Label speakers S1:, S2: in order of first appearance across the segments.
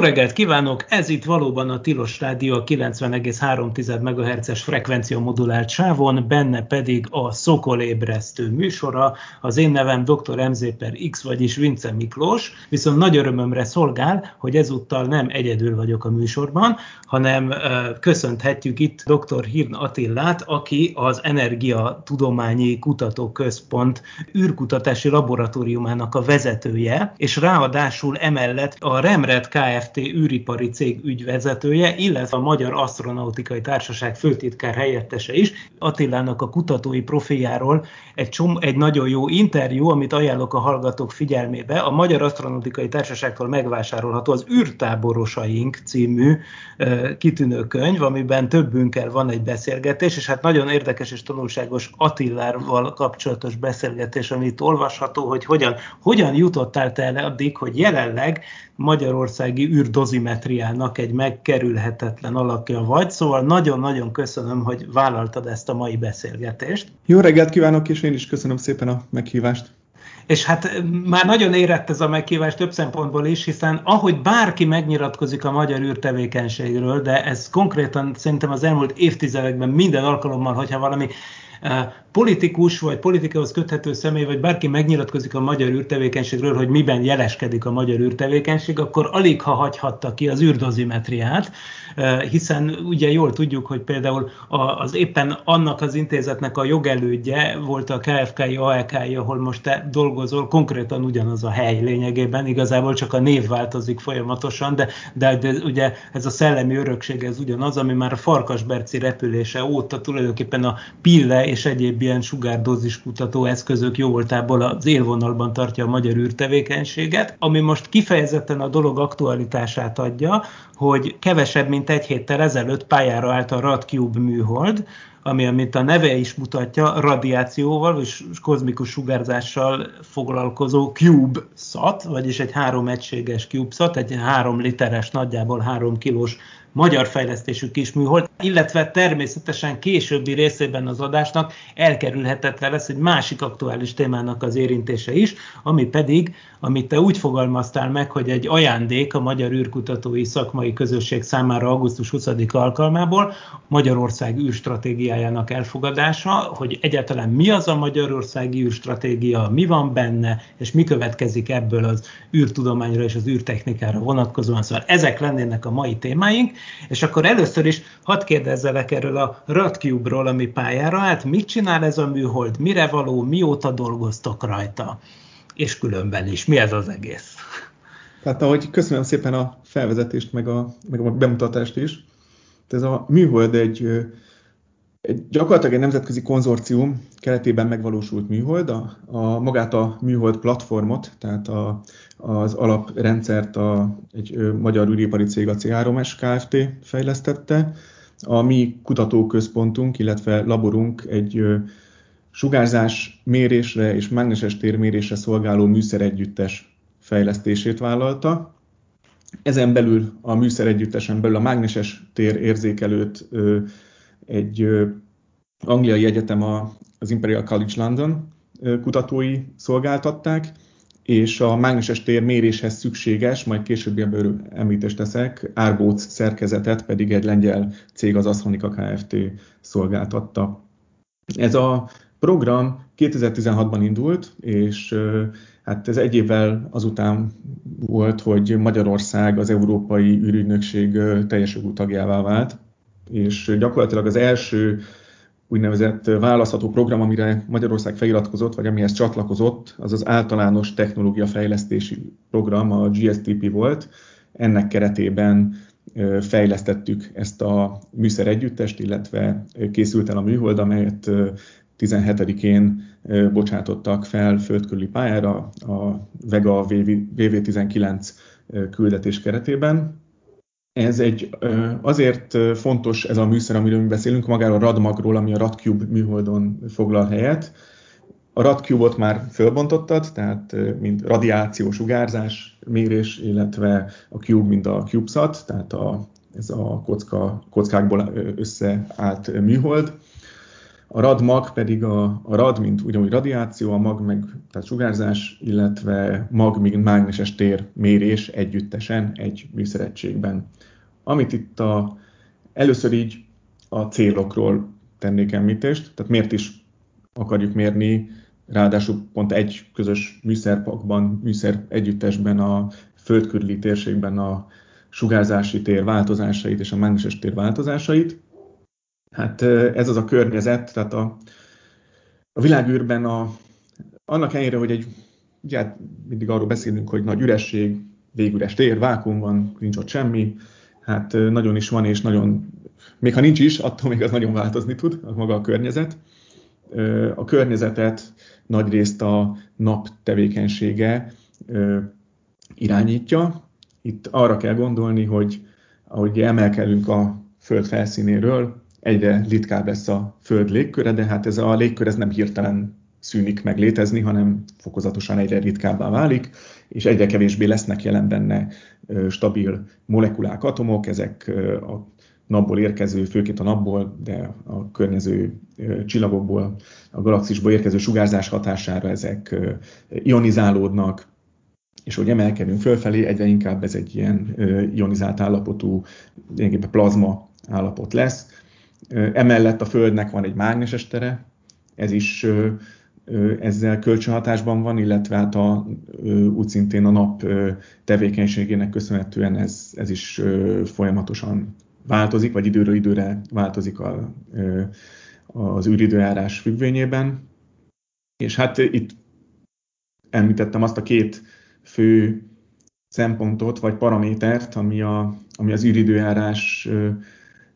S1: Reggelt kívánok! Ez itt valóban a Tilos Rádió a 90,3 MHz-es frekvencia modulált sávon, benne pedig a Szokolébresztő műsora. Az én nevem dr. MZ per X, vagyis Vince Miklós, viszont nagy örömömre szolgál, hogy ezúttal nem egyedül vagyok a műsorban, hanem ö, köszönhetjük itt dr. Hirn Attillát, aki az Energia Tudományi Kutatóközpont űrkutatási laboratóriumának a vezetője, és ráadásul emellett a Remret Kft. Űripari cég ügyvezetője, illetve a Magyar Asztronautikai Társaság főtitkár helyettese is. Attilának a kutatói profiljáról egy, csom, egy nagyon jó interjú, amit ajánlok a hallgatók figyelmébe. A Magyar Asztronautikai Társaságtól megvásárolható az űrtáborosaink című ö, kitűnő könyv, amiben többünkkel van egy beszélgetés, és hát nagyon érdekes és tanulságos Attilával kapcsolatos beszélgetés, amit olvasható, hogy hogyan, hogyan jutottál te el addig, hogy jelenleg magyarországi űrdozimetriának egy megkerülhetetlen alakja vagy, szóval nagyon-nagyon köszönöm, hogy vállaltad ezt a mai beszélgetést.
S2: Jó reggelt kívánok, és én is köszönöm szépen a meghívást.
S1: És hát már nagyon érett ez a meghívás több szempontból is, hiszen ahogy bárki megnyilatkozik a magyar űrtevékenységről, de ez konkrétan szerintem az elmúlt évtizedekben minden alkalommal, hogyha valami politikus vagy politikához köthető személy, vagy bárki megnyilatkozik a magyar űrtevékenységről, hogy miben jeleskedik a magyar űrtevékenység, akkor alig ha hagyhatta ki az űrdozimetriát, hiszen ugye jól tudjuk, hogy például az éppen annak az intézetnek a jogelődje volt a KFK-i, AEK-i, ahol most te dolgozol, konkrétan ugyanaz a hely lényegében, igazából csak a név változik folyamatosan, de, de, de ugye ez a szellemi örökség ez ugyanaz, ami már a Farkasberci repülése óta tulajdonképpen a Pille és egyéb ilyen sugárdózis kutató eszközök jó voltából az élvonalban tartja a magyar űrtevékenységet, ami most kifejezetten a dolog aktualitását adja, hogy kevesebb, mint egy héttel ezelőtt pályára állt a RadCube műhold, ami, amit a neve is mutatja, radiációval és kozmikus sugárzással foglalkozó CubeSat, vagyis egy három egységes CubeSat, egy három literes, nagyjából három kilós magyar fejlesztésű kis műhold, illetve természetesen későbbi részében az adásnak elkerülhetetlen lesz egy másik aktuális témának az érintése is, ami pedig, amit te úgy fogalmaztál meg, hogy egy ajándék a Magyar űrkutatói szakmai közösség számára augusztus 20 alkalmából Magyarország űrstratégiájának elfogadása, hogy egyáltalán mi az a Magyarországi űrstratégia, mi van benne, és mi következik ebből az űrtudományra és az űrtechnikára vonatkozóan. Szóval ezek lennének a mai témáink, és akkor először is hadd kérdezzelek erről a RadCube-ról, ami pályára állt. Mit csinál ez a műhold? Mire való? Mióta dolgoztok rajta? És különben is. Mi ez az egész?
S2: Tehát ahogy köszönöm szépen a felvezetést, meg a, meg a bemutatást is. Ez a műhold egy gyakorlatilag egy nemzetközi konzorcium keretében megvalósult műhold. A, a magát a műhold platformot, tehát a, az alaprendszert a, egy ö, magyar űripari cég, a C3S Kft. fejlesztette. A mi kutatóközpontunk, illetve laborunk egy ö, sugárzás mérésre és mágneses térmérésre szolgáló műszeregyüttes fejlesztését vállalta. Ezen belül a műszeregyüttesen belül a mágneses tér érzékelőt egy angliai egyetem, a, az Imperial College London kutatói szolgáltatták, és a mágneses tér méréshez szükséges, majd később ebből említést teszek, árbóc szerkezetet pedig egy lengyel cég, az Astronika Kft. szolgáltatta. Ez a program 2016-ban indult, és hát ez egy évvel azután volt, hogy Magyarország az Európai űrügynökség teljes jogú tagjává vált, és gyakorlatilag az első úgynevezett választható program, amire Magyarország feliratkozott, vagy amihez csatlakozott, az az általános technológiafejlesztési program, a GSTP volt. Ennek keretében fejlesztettük ezt a műszer együttest, illetve készült el a műhold, amelyet 17-én bocsátottak fel földkörüli pályára a Vega VV19 küldetés keretében. Ez egy azért fontos ez a műszer, amiről mi beszélünk, magáról a Radmagról, ami a Radcube műholdon foglal helyet. A Radcube-ot már fölbontottad, tehát mint radiáció, sugárzás, mérés, illetve a Cube, mint a CubeSat, tehát a, ez a kocka, kockákból összeállt műhold. A radmag pedig a, a rad, mint ugyanúgy radiáció, a mag meg tehát sugárzás, illetve mag, mint mágneses tér mérés együttesen egy műszeregységben. Amit itt a, először így a célokról tennék említést, tehát miért is akarjuk mérni, ráadásul pont egy közös műszerpakban, műszer együttesben a földkörüli térségben a sugárzási tér változásait és a mágneses tér változásait. Hát ez az a környezet, tehát a, a világűrben a, annak ellenére, hogy egy, ugye hát mindig arról beszélünk, hogy nagy üresség, végüres tér, vákum van, nincs ott semmi, hát nagyon is van, és nagyon, még ha nincs is, attól még az nagyon változni tud, a maga a környezet. A környezetet nagyrészt a nap tevékenysége irányítja. Itt arra kell gondolni, hogy ahogy emelkedünk a föld felszínéről, egyre ritkább lesz a föld légköre, de hát ez a légkör ez nem hirtelen szűnik meg létezni, hanem fokozatosan egyre ritkábbá válik, és egyre kevésbé lesznek jelen benne stabil molekulák, atomok, ezek a napból érkező, főként a napból, de a környező csillagokból, a galaxisból érkező sugárzás hatására ezek ionizálódnak, és hogy emelkedünk fölfelé, egyre inkább ez egy ilyen ionizált állapotú, plazma állapot lesz. Emellett a Földnek van egy mágneses tere, ez is ezzel kölcsönhatásban van, illetve hát a, úgy szintén a nap tevékenységének köszönhetően ez, ez is folyamatosan változik, vagy időről időre változik a, az űridőjárás függvényében. És hát itt említettem azt a két fő szempontot, vagy paramétert, ami, a, ami az űridőjárás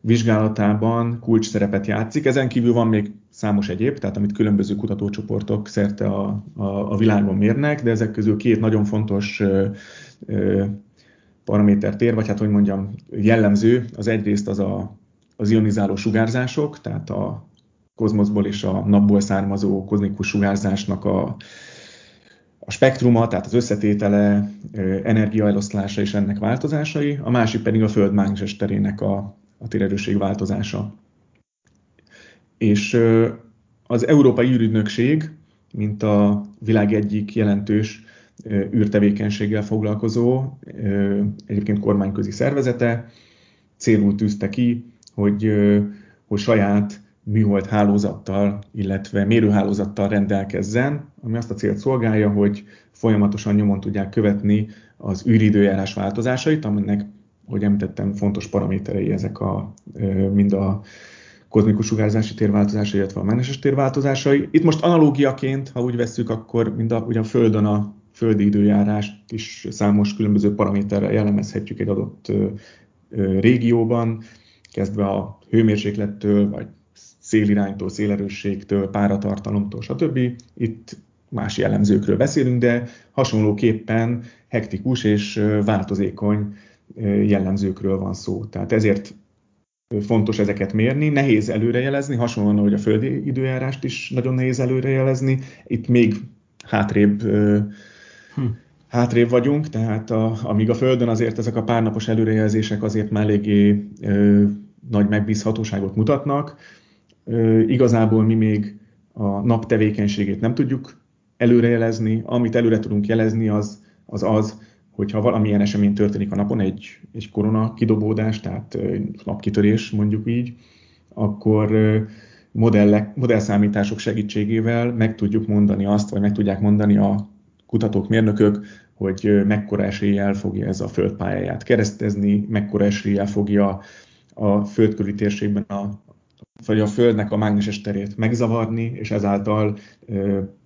S2: vizsgálatában kulcs szerepet játszik. Ezen kívül van még számos egyéb, tehát amit különböző kutatócsoportok szerte a, a, a világon mérnek, de ezek közül két nagyon fontos ö, ö, paraméter tér, vagy hát hogy mondjam, jellemző, az egyrészt az a, az ionizáló sugárzások, tehát a kozmoszból és a napból származó kozmikus sugárzásnak a, a spektruma, tehát az összetétele, energiaeloszlása és ennek változásai, a másik pedig a Föld mágneses terének a, a térerőség változása. És az Európai űrügynökség, mint a világ egyik jelentős űrtevékenységgel foglalkozó, egyébként kormányközi szervezete, célul tűzte ki, hogy, hogy saját műhold hálózattal, illetve mérőhálózattal rendelkezzen, ami azt a célt szolgálja, hogy folyamatosan nyomon tudják követni az űridőjárás változásait, aminek, hogy említettem, fontos paraméterei ezek a, mind a kozmikus sugárzási térváltozásai, illetve a mágneses térváltozásai. Itt most analógiaként, ha úgy vesszük, akkor mind a, ugye a Földön a földi időjárást is számos különböző paraméterrel jellemezhetjük egy adott régióban, kezdve a hőmérséklettől, vagy széliránytól, szélerősségtől, páratartalomtól, stb. Itt más jellemzőkről beszélünk, de hasonlóképpen hektikus és változékony jellemzőkről van szó. Tehát ezért fontos ezeket mérni, nehéz előrejelezni, hasonlóan, hogy a földi időjárást is nagyon nehéz előrejelezni. Itt még hátrébb, hm. hátrébb vagyunk, tehát a, amíg a Földön azért ezek a párnapos előrejelzések azért már eléggé ö, nagy megbízhatóságot mutatnak, Igazából mi még a nap tevékenységét nem tudjuk előrejelezni. Amit előre tudunk jelezni, az az, az hogyha valamilyen esemény történik a napon, egy, egy korona kidobódás, tehát napkitörés mondjuk így, akkor modellek, modellszámítások segítségével meg tudjuk mondani azt, vagy meg tudják mondani a kutatók, mérnökök, hogy mekkora eséllyel fogja ez a földpályáját keresztezni, mekkora eséllyel fogja a földkörüli térségben a vagy a Földnek a mágneses terét megzavarni, és ezáltal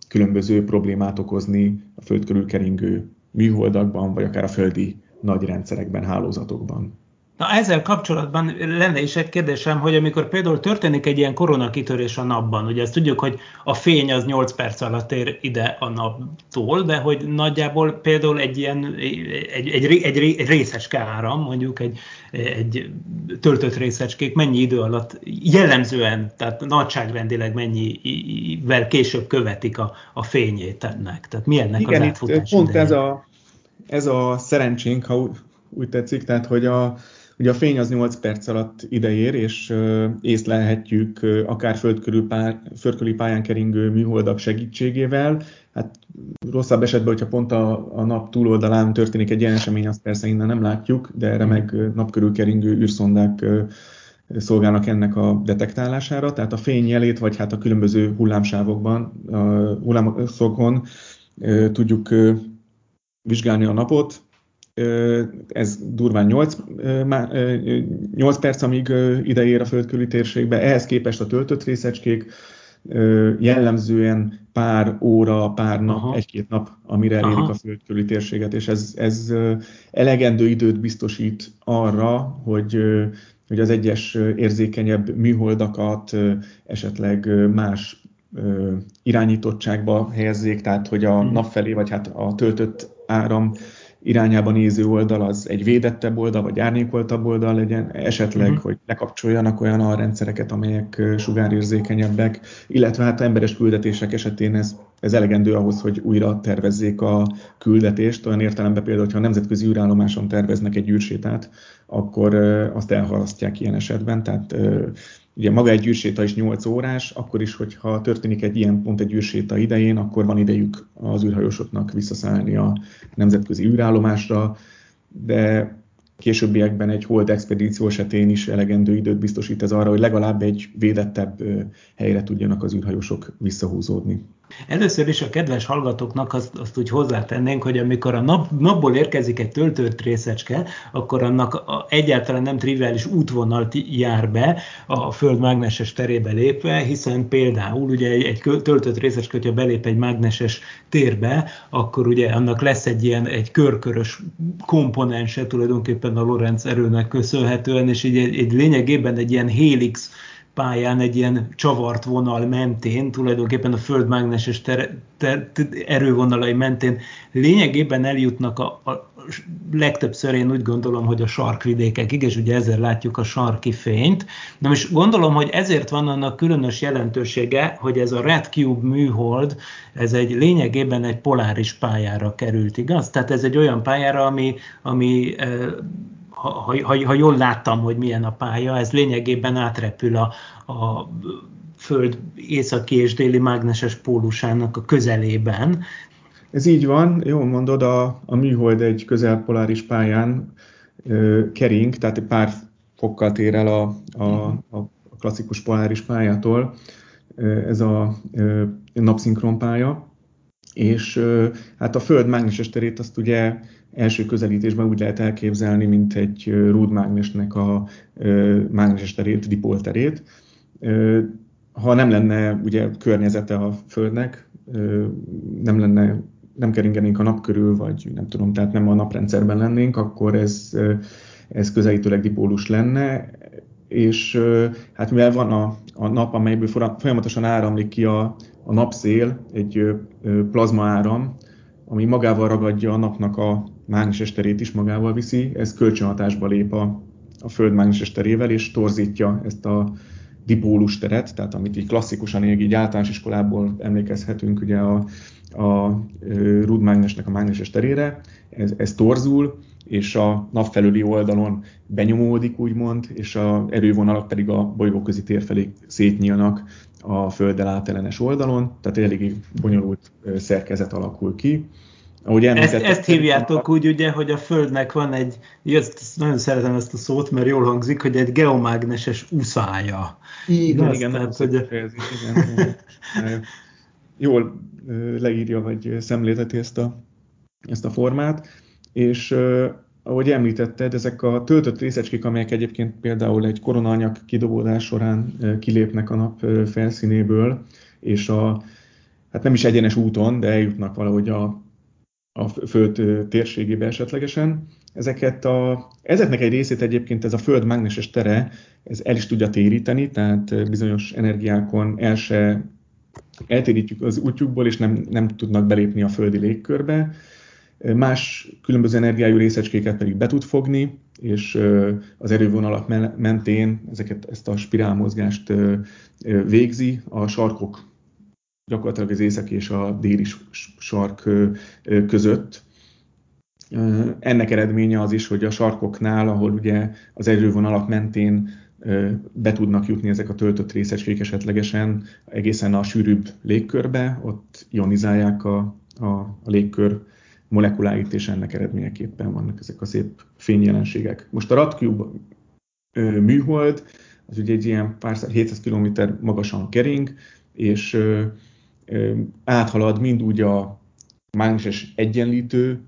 S2: különböző problémát okozni a Föld körül keringő műholdakban, vagy akár a földi nagy rendszerekben, hálózatokban.
S1: Na ezzel kapcsolatban lenne is egy kérdésem, hogy amikor például történik egy ilyen koronakitörés a napban, ugye ezt tudjuk, hogy a fény az 8 perc alatt ér ide a naptól, de hogy nagyjából például egy ilyen, egy, egy, egy, egy részecske áram, mondjuk egy, egy töltött részecskék mennyi idő alatt jellemzően, tehát nagyságrendileg mennyivel később követik a, a fényét ennek? Tehát mi ennek
S2: Igen,
S1: az
S2: itt
S1: átfutás
S2: pont
S1: ideje?
S2: ez a, ez a szerencsénk, ha úgy, úgy tetszik, tehát hogy a, ugye a fény az 8 perc alatt ideér, és észlelhetjük akár földkörül pár, földkörüli pályán keringő műholdak segítségével. Hát rosszabb esetben, hogyha pont a, a nap túloldalán történik egy ilyen esemény, azt persze innen nem látjuk, de erre meg ö, nap körül keringő űrszondák szolgálnak ennek a detektálására, tehát a fény jelét, vagy hát a különböző hullámsávokban, hullámszokon tudjuk vizsgálni a napot. Ez durván 8, ö, má- ö, 8 perc, amíg ide ér a földkörüli térségbe. Ehhez képest a töltött részecskék jellemzően pár óra, pár nap,
S1: Aha.
S2: egy-két nap, amire elérik
S1: Aha.
S2: a földkörüli térséget, és ez, ez elegendő időt biztosít arra, hogy hogy az egyes érzékenyebb műholdakat esetleg más irányítottságba helyezzék, tehát hogy a
S1: Mhm.
S2: nap felé, vagy hát a töltött áram irányába néző oldal az egy védettebb oldal, vagy árnyékoltabb oldal legyen, esetleg,
S1: Mhm.
S2: hogy lekapcsoljanak olyan alrendszereket, amelyek ö, sugárérzékenyebbek, illetve hát emberes küldetések esetén ez, ez elegendő ahhoz, hogy újra tervezzék a küldetést, olyan értelemben például, hogyha a nemzetközi űrállomáson terveznek egy űrsétát, akkor azt elhalasztják ilyen esetben, tehát Ugye maga egy űrséta is 8 órás, akkor is, hogyha történik egy ilyen pont egy űrséta idején, akkor van idejük az űrhajósoknak visszaszállni a nemzetközi űrállomásra, de későbbiekben egy hold expedíció esetén is elegendő időt biztosít ez arra, hogy legalább egy védettebb helyre tudjanak az űrhajósok visszahúzódni.
S1: Először is a kedves hallgatóknak azt, azt úgy hozzátennénk, hogy amikor a nap, napból érkezik egy töltött részecske, akkor annak a, egyáltalán nem triviális útvonalt jár be a Föld mágneses terébe lépve, hiszen például ugye egy, egy töltött részecske, hogyha belép egy mágneses térbe, akkor ugye annak lesz egy ilyen egy körkörös komponense tulajdonképpen a Lorentz erőnek köszönhetően, és így egy, egy lényegében egy ilyen helix pályán egy ilyen csavart vonal mentén, tulajdonképpen a Föld mágneses ter, ter, ter, erővonalai mentén lényegében eljutnak a, a legtöbbször én úgy gondolom, hogy a sarkvidékekig, és ugye ezzel látjuk a sarki fényt. Na most gondolom, hogy ezért van annak különös jelentősége, hogy ez a Red Cube műhold, ez egy lényegében egy poláris pályára került, igaz? Tehát ez egy olyan pályára, ami, ami eh, ha, ha, ha jól láttam, hogy milyen a pálya, ez lényegében átrepül a, a Föld északi és déli mágneses pólusának a közelében.
S2: Ez így van, jól mondod, a, a műhold egy közelpoláris pályán ö, kering, tehát egy pár fokkal tér el a, a, a klasszikus poláris pályától. Ez a ö, napszinkron pálya, és hát a Föld mágneses terét azt ugye első közelítésben úgy lehet elképzelni, mint egy rúdmágnesnek a ö, mágneses terét, dipolterét. Ha nem lenne ugye környezete a Földnek, nem lenne nem keringenénk a nap körül, vagy nem tudom, tehát nem a naprendszerben lennénk, akkor ez, ez közelítőleg dipólus lenne, és hát mivel van a, a nap, amelyből folyamatosan áramlik ki a, a napszél, egy plazma áram, ami magával ragadja a napnak a mágneses terét is magával viszi, ez kölcsönhatásba lép a, a Föld mágneses terével, és torzítja ezt a dipólus teret, tehát amit így klasszikusan így általános iskolából emlékezhetünk ugye a, a rúdmágnesnek a mágneses terére, ez, ez torzul, és a nap felüli oldalon benyomódik, úgymond, és a erővonalak pedig a bolygóközi tér felé szétnyílnak a Földdel átellenes oldalon, tehát eléggé bonyolult szerkezet alakul ki.
S1: Ahogy ezt, ezt hívjátok a... úgy, ugye, hogy a Földnek van egy, ezt, nagyon szeretem ezt a szót, mert jól hangzik, hogy egy geomágneses uszája.
S2: Igen, igen, tehát, hogy... igen, igen. Jól leírja, vagy szemlélteti ezt a, ezt a formát, és ahogy említetted, ezek a töltött részecskék, amelyek egyébként például egy koronaanyag kidobódás során kilépnek a nap felszínéből, és a, hát nem is egyenes úton, de eljutnak valahogy a, a Föld térségébe esetlegesen. ezeket a, ezeknek egy részét egyébként ez a Föld mágneses tere, ez el is tudja téríteni, tehát bizonyos energiákon el se eltérítjük az útjukból, és nem, nem tudnak belépni a földi légkörbe. Más különböző energiájú részecskéket pedig be tud fogni, és az erővonalak mentén ezeket, ezt a spirálmozgást végzi a sarkok, gyakorlatilag az északi és a déli sark között. Ennek eredménye az is, hogy a sarkoknál, ahol ugye az erővonalak mentén be tudnak jutni ezek a töltött részecskék esetlegesen egészen a sűrűbb légkörbe, ott ionizálják a, a, a légkör molekuláit, és ennek eredményeképpen vannak ezek a szép fényjelenségek. Most a Radcube műhold, az ugye egy ilyen pár 700 km magasan kering, és áthalad mind úgy a mágneses egyenlítő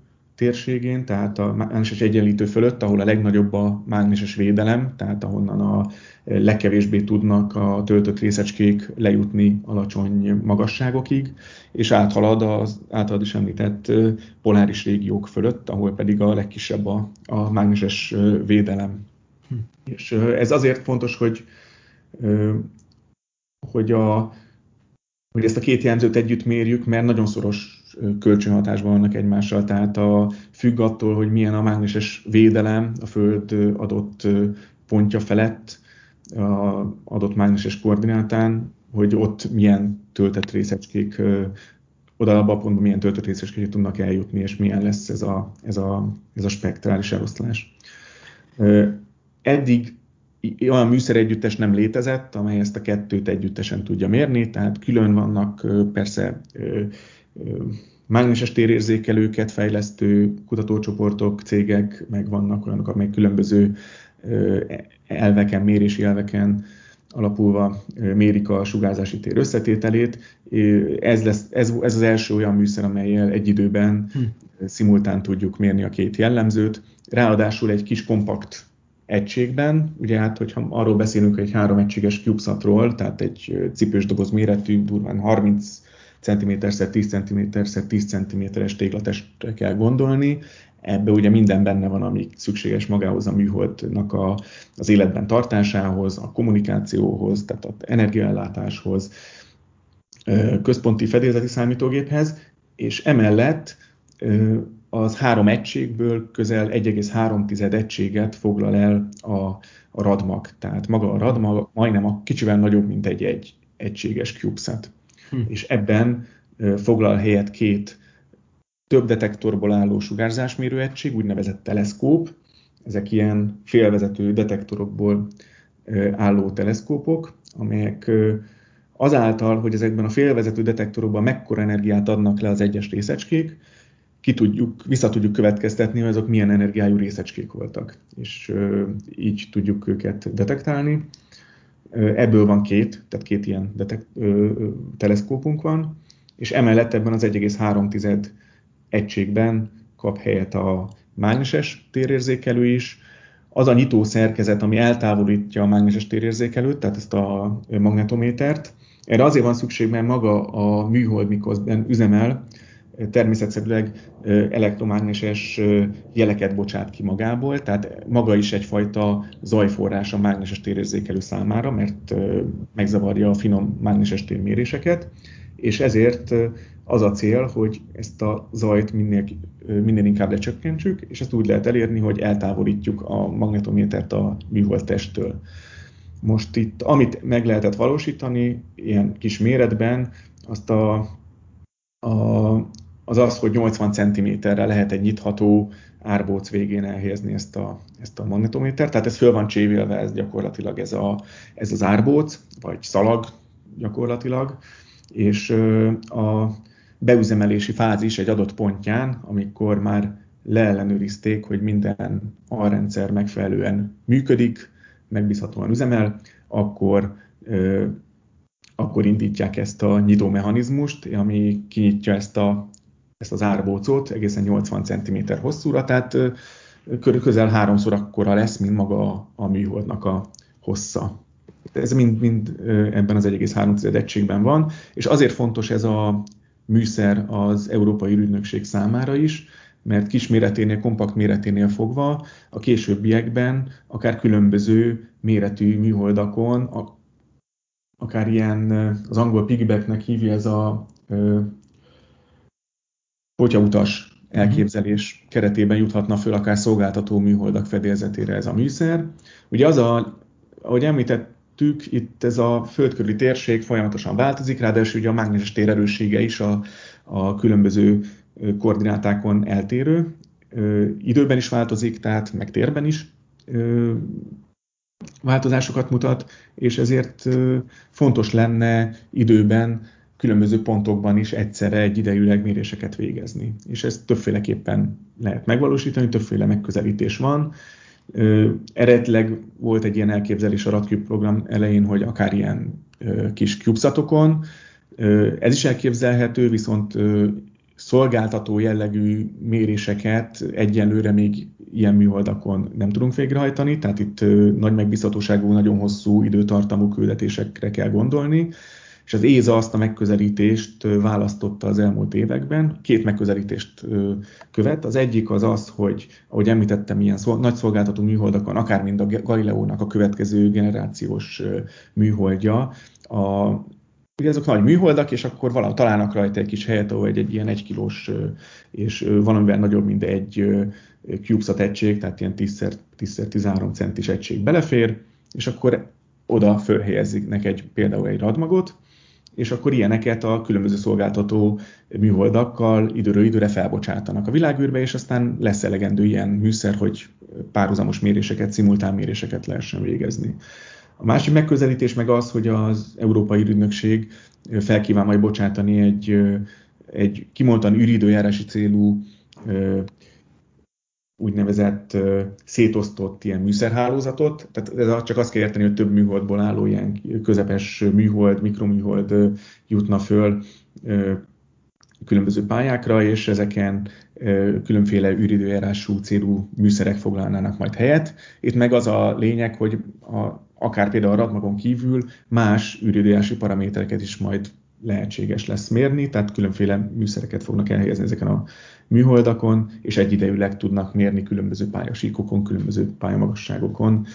S2: térségén, tehát a mágneses egyenlítő fölött, ahol a legnagyobb a mágneses védelem, tehát ahonnan a legkevésbé tudnak a töltött részecskék lejutni alacsony magasságokig, és áthalad az általad is említett poláris régiók fölött, ahol pedig a legkisebb a, a mágneses védelem. Hm. És ez azért fontos, hogy, hogy, a, hogy ezt a két jelzőt együtt mérjük, mert nagyon szoros kölcsönhatásban vannak egymással, tehát a, függ attól, hogy milyen a mágneses védelem a Föld adott pontja felett, a adott mágneses koordinátán, hogy ott milyen töltett részecskék, oda abban a pontban milyen töltött részecskék tudnak eljutni, és milyen lesz ez a, ez a, ez a spektrális eloszlás. Eddig olyan műszer együttes nem létezett, amely ezt a kettőt együttesen tudja mérni, tehát külön vannak persze mágneses térérzékelőket fejlesztő kutatócsoportok, cégek, meg vannak olyanok, amelyek különböző elveken, mérési elveken alapulva mérik a sugárzási tér összetételét. Ez, lesz, ez, ez az első olyan műszer, amelyel egy időben hm. szimultán tudjuk mérni a két jellemzőt. Ráadásul egy kis kompakt egységben, ugye hát, hogyha arról beszélünk egy három egységes CubeSatról, tehát egy cipős doboz méretű, durván 30 cm-szer 10 cm-szer 10 cm-es téglatestre kell gondolni. Ebbe ugye minden benne van, ami szükséges magához a műholdnak a, az életben tartásához, a kommunikációhoz, tehát az energiaellátáshoz, központi fedélzeti számítógéphez, és emellett az három egységből közel 1,3 egységet foglal el a, a radmag. Tehát maga a radmag majdnem a kicsivel nagyobb, mint egy, egy egységes CubeSat és ebben foglal helyet két több detektorból álló sugárzásmérőegység, úgynevezett teleszkóp. Ezek ilyen félvezető detektorokból álló teleszkópok, amelyek azáltal, hogy ezekben a félvezető detektorokban mekkora energiát adnak le az egyes részecskék, ki tudjuk, vissza tudjuk következtetni, hogy azok milyen energiájú részecskék voltak, és így tudjuk őket detektálni. Ebből van két, tehát két ilyen detekt, ö, teleszkópunk van, és emellett ebben az 1,3 egységben kap helyet a mágneses térérzékelő is, az a nyitó szerkezet, ami eltávolítja a mágneses térérzékelőt, tehát ezt a magnetométert. Erre azért van szükség, mert maga a műhold, mikor üzemel, természetszerűleg elektromágneses jeleket bocsát ki magából, tehát maga is egyfajta zajforrás a mágneses térérzékelő számára, mert megzavarja a finom mágneses térméréseket, és ezért az a cél, hogy ezt a zajt minél, minél inkább lecsökkentsük, és ezt úgy lehet elérni, hogy eltávolítjuk a magnetométert a műhold testtől. Most itt, amit meg lehetett valósítani ilyen kis méretben, azt a, a az az, hogy 80 cm-re lehet egy nyitható árbóc végén elhelyezni ezt a, ezt a magnetométert. Tehát ez föl van csévélve, ez gyakorlatilag ez, a, ez az árbóc, vagy szalag gyakorlatilag, és a beüzemelési fázis egy adott pontján, amikor már leellenőrizték, hogy minden alrendszer megfelelően működik, megbízhatóan üzemel, akkor akkor indítják ezt a nyitó mechanizmust, ami kinyitja ezt a ezt az árbócot egészen 80 cm hosszúra, tehát közel háromszor akkora lesz, mint maga a műholdnak a hossza. Ez mind, mind ebben az 1,3 egységben van, és azért fontos ez a műszer az Európai Ügynökség számára is, mert kis méreténél, kompakt méreténél fogva a későbbiekben akár különböző méretű műholdakon, akár ilyen, az angol piggybacknek hívja ez a potyautas elképzelés keretében juthatna föl akár szolgáltató műholdak fedélzetére ez a műszer. Ugye az a, ahogy említettük, itt ez a földkörüli térség folyamatosan változik, ráadásul ugye a mágneses tér erőssége is a, a különböző koordinátákon eltérő. Időben is változik, tehát meg térben is változásokat mutat, és ezért fontos lenne időben különböző pontokban is egyszerre egy idejűleg méréseket végezni. És ezt többféleképpen lehet megvalósítani, többféle megközelítés van. Eredetileg volt egy ilyen elképzelés a RadCube program elején, hogy akár ilyen kis CubeSatokon, ez is elképzelhető, viszont szolgáltató jellegű méréseket egyenlőre még ilyen műholdakon nem tudunk végrehajtani, tehát itt nagy megbízhatóságú, nagyon hosszú időtartamú küldetésekre kell gondolni, és az ÉZA azt a megközelítést választotta az elmúlt években. Két megközelítést követ. Az egyik az az, hogy, ahogy említettem, ilyen szol- nagy műholdakon, akár mind a Galileónak a következő generációs műholdja, a, ugye ezek nagy műholdak, és akkor valahol találnak rajta egy kis helyet, ahol egy, egy ilyen egykilós és valamivel nagyobb, mint egy CubeSat egység, tehát ilyen 10x13 centis egység belefér, és akkor oda fölhelyezik egy például egy radmagot, és akkor ilyeneket a különböző szolgáltató műholdakkal időről időre felbocsátanak a világűrbe, és aztán lesz elegendő ilyen műszer, hogy párhuzamos méréseket, szimultán méréseket lehessen végezni. A másik megközelítés meg az, hogy az Európai Ügynökség felkíván majd bocsátani egy, egy kimondtan űridőjárási célú úgynevezett szétosztott ilyen műszerhálózatot. Tehát ez csak azt kell érteni, hogy több műholdból álló ilyen közepes műhold, mikroműhold jutna föl különböző pályákra, és ezeken különféle űridőjárású célú műszerek foglalnának majd helyet. Itt meg az a lényeg, hogy a, akár például a radmagon kívül más űridőjárási paramétereket is majd lehetséges lesz mérni, tehát különféle műszereket fognak elhelyezni ezeken a műholdakon, és egyidejűleg tudnak mérni különböző pályasíkokon, különböző pályamagasságokon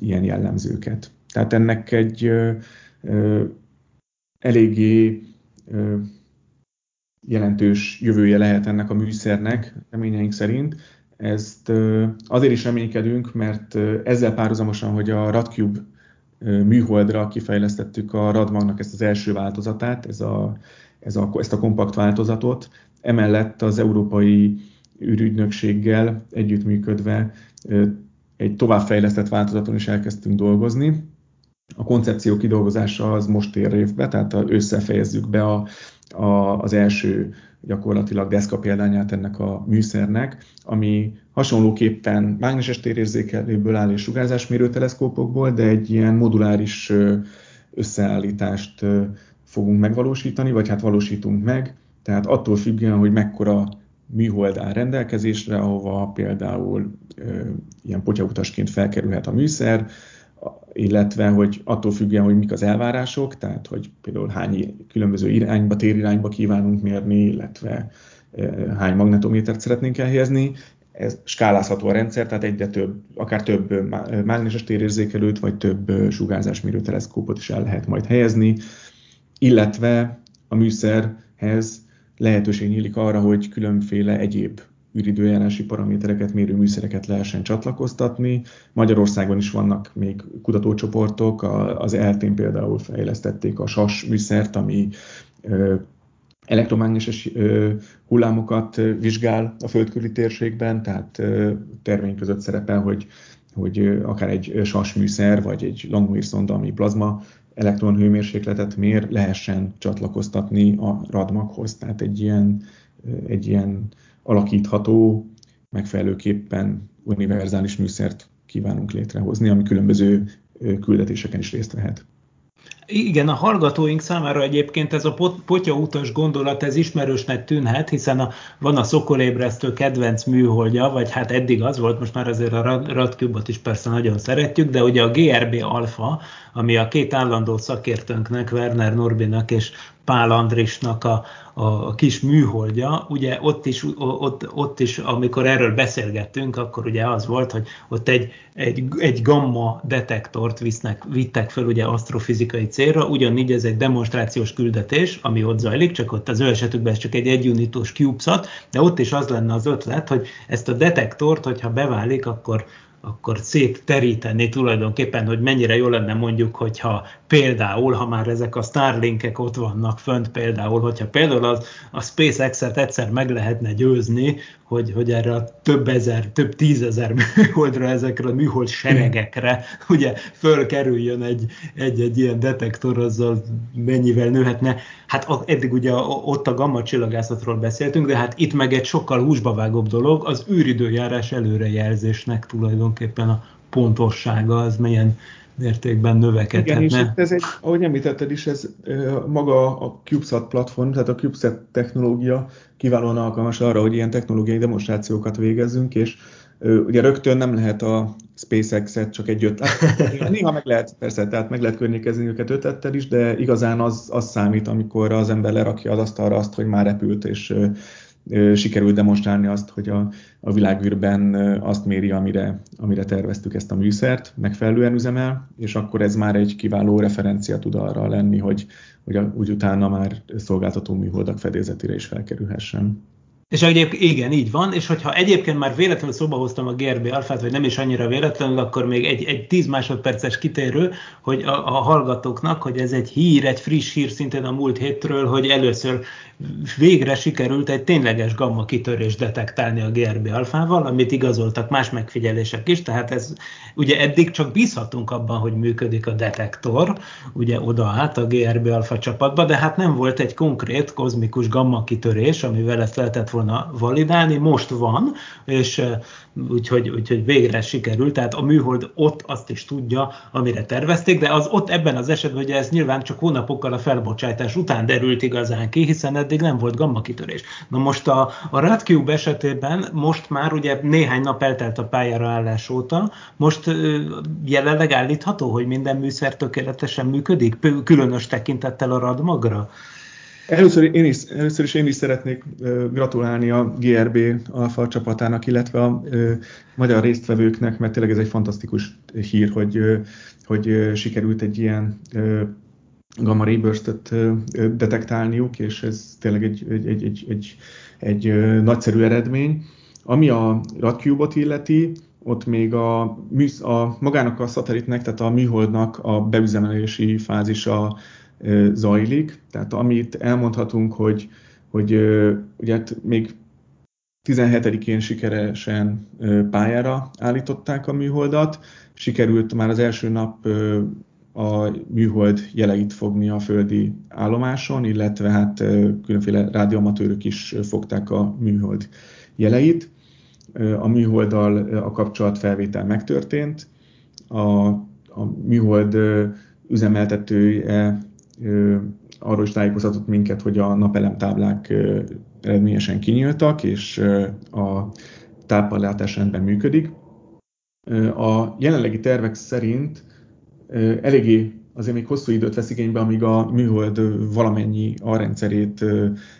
S2: ilyen jellemzőket. Tehát ennek egy eléggé jelentős jövője lehet ennek a műszernek, reményeink szerint. Ezt azért is reménykedünk, mert ezzel párhuzamosan, hogy a RadCube műholdra kifejlesztettük a Radmagnak ezt az első változatát, ez a, ez a, ezt a kompakt változatot. Emellett az Európai űrügynökséggel együttműködve egy továbbfejlesztett változaton is elkezdtünk dolgozni. A koncepció kidolgozása az most ér évbe, tehát összefejezzük be a, a, az első gyakorlatilag deszka példányát ennek a műszernek, ami hasonlóképpen mágneses térérzékelőből áll és sugárzásmérő teleszkópokból, de egy ilyen moduláris összeállítást fogunk megvalósítani, vagy hát valósítunk meg. Tehát attól függően, hogy mekkora műhold áll rendelkezésre, ahova például ilyen potyautasként felkerülhet a műszer, illetve hogy attól függően, hogy mik az elvárások, tehát hogy például hány különböző irányba, térirányba kívánunk mérni, illetve hány magnetométert szeretnénk elhelyezni. Ez skálázható a rendszer, tehát egyre több, akár több mágneses térérzékelőt, vagy több sugárzásmérő teleszkópot is el lehet majd helyezni, illetve a műszerhez lehetőség nyílik arra, hogy különféle egyéb űridőjárási paramétereket mérő műszereket lehessen csatlakoztatni. Magyarországon is vannak még kutatócsoportok, az eltén például fejlesztették a SAS műszert, ami elektromágneses hullámokat vizsgál a földkörüli térségben, tehát terveink között szerepel, hogy, hogy akár egy SAS műszer, vagy egy Langmuir szonda, ami plazma elektronhőmérsékletet mér, lehessen csatlakoztatni a radmaghoz. Tehát egy ilyen, egy ilyen alakítható, megfelelőképpen univerzális műszert kívánunk létrehozni, ami különböző küldetéseken is részt vehet.
S1: Igen, a hallgatóink számára egyébként ez a pot, potyautas gondolat, ez ismerősnek tűnhet, hiszen a, van a szokolébresztő kedvenc műholdja, vagy hát eddig az volt, most már azért a Radcube-ot is persze nagyon szeretjük, de ugye a GRB Alpha, ami a két állandó szakértőnknek, Werner Norbinak és Pál Andrisnak a, a kis műholdja, ugye ott is, ott, ott is, amikor erről beszélgettünk, akkor ugye az volt, hogy ott egy, egy, egy gamma detektort visznek, vittek fel ugye asztrofizikai célra, ugyanígy ez egy demonstrációs küldetés, ami ott zajlik, csak ott az ő esetükben ez csak egy egyunitos CubeSat, de ott is az lenne az ötlet, hogy ezt a detektort, hogyha beválik, akkor akkor szétteríteni tulajdonképpen, hogy mennyire jó lenne mondjuk, hogyha például, ha már ezek a Starlinkek ott vannak fönt például, hogyha például az, a SpaceX-et egyszer meg lehetne győzni, hogy, hogy erre a több ezer, több tízezer műholdra, ezekre a műhold seregekre ugye fölkerüljön egy, egy, egy ilyen detektor, azzal mennyivel nőhetne. Hát eddig ugye ott a gamma csillagászatról beszéltünk, de hát itt meg egy sokkal húsba vágóbb dolog, az űridőjárás előrejelzésnek tulajdonképpen a pontossága, az milyen mértékben növekedhetne.
S2: Igen, és ez egy, ahogy említetted is, ez maga a CubeSat platform, tehát a CubeSat technológia kiválóan alkalmas arra, hogy ilyen technológiai demonstrációkat végezzünk, és ugye rögtön nem lehet a SpaceX-et csak egy ötlet. Néha meg lehet, persze, tehát meg lehet környékezni őket ötlettel is, de igazán az, az számít, amikor az ember lerakja az asztalra azt, hogy már repült, és sikerült demonstrálni azt, hogy a, a világűrben azt méri, amire, amire terveztük ezt a műszert, megfelelően üzemel, és akkor ez már egy kiváló referencia tud arra lenni, hogy, hogy a, úgy utána már szolgáltató műholdak fedélzetére is felkerülhessen.
S1: És egyébként igen, így van, és hogyha egyébként már véletlenül szóba hoztam a GRB alfát, vagy nem is annyira véletlenül, akkor még egy, egy 10 másodperces kitérő, hogy a, a hallgatóknak, hogy ez egy hír, egy friss hír szintén a múlt hétről, hogy először végre sikerült egy tényleges gamma kitörés detektálni a GRB alfával, amit igazoltak más megfigyelések is, tehát ez ugye eddig csak bízhatunk abban, hogy működik a detektor, ugye oda át a GRB alfa csapatba, de hát nem volt egy konkrét kozmikus gamma kitörés, amivel ezt lehetett volna validálni, most van, és úgyhogy, úgyhogy végre sikerült, tehát a műhold ott azt is tudja, amire tervezték, de az ott ebben az esetben, ugye ez nyilván csak hónapokkal a felbocsátás után derült igazán ki, hiszen eddig nem volt gamma kitörés. Na most a, a RadCube esetében most már ugye néhány nap eltelt a pályára állás óta, most jelenleg állítható, hogy minden műszer tökéletesen működik, különös tekintettel a radmagra?
S2: Először, én is, először is én is szeretnék gratulálni a GRB alfa csapatának, illetve a magyar résztvevőknek, mert tényleg ez egy fantasztikus hír, hogy, hogy sikerült egy ilyen gamma ray detektálniuk, és ez tényleg egy, egy, egy, egy, egy, egy nagyszerű eredmény. Ami a radcube illeti, ott még a, a magának a szatellitnek, tehát a műholdnak a beüzemelési fázisa zajlik. Tehát amit elmondhatunk, hogy, hogy ugye hát még 17-én sikeresen pályára állították a műholdat, sikerült már az első nap a műhold jeleit fogni a földi állomáson, illetve hát különféle rádióamatőrök is fogták a műhold jeleit. A műholddal a kapcsolatfelvétel megtörtént, a, a műhold üzemeltetője arról is tájékoztatott minket, hogy a napelemtáblák eredményesen kinyíltak, és a tápallátás rendben működik. A jelenlegi tervek szerint eléggé azért még hosszú időt vesz igénybe, amíg a műhold valamennyi alrendszerét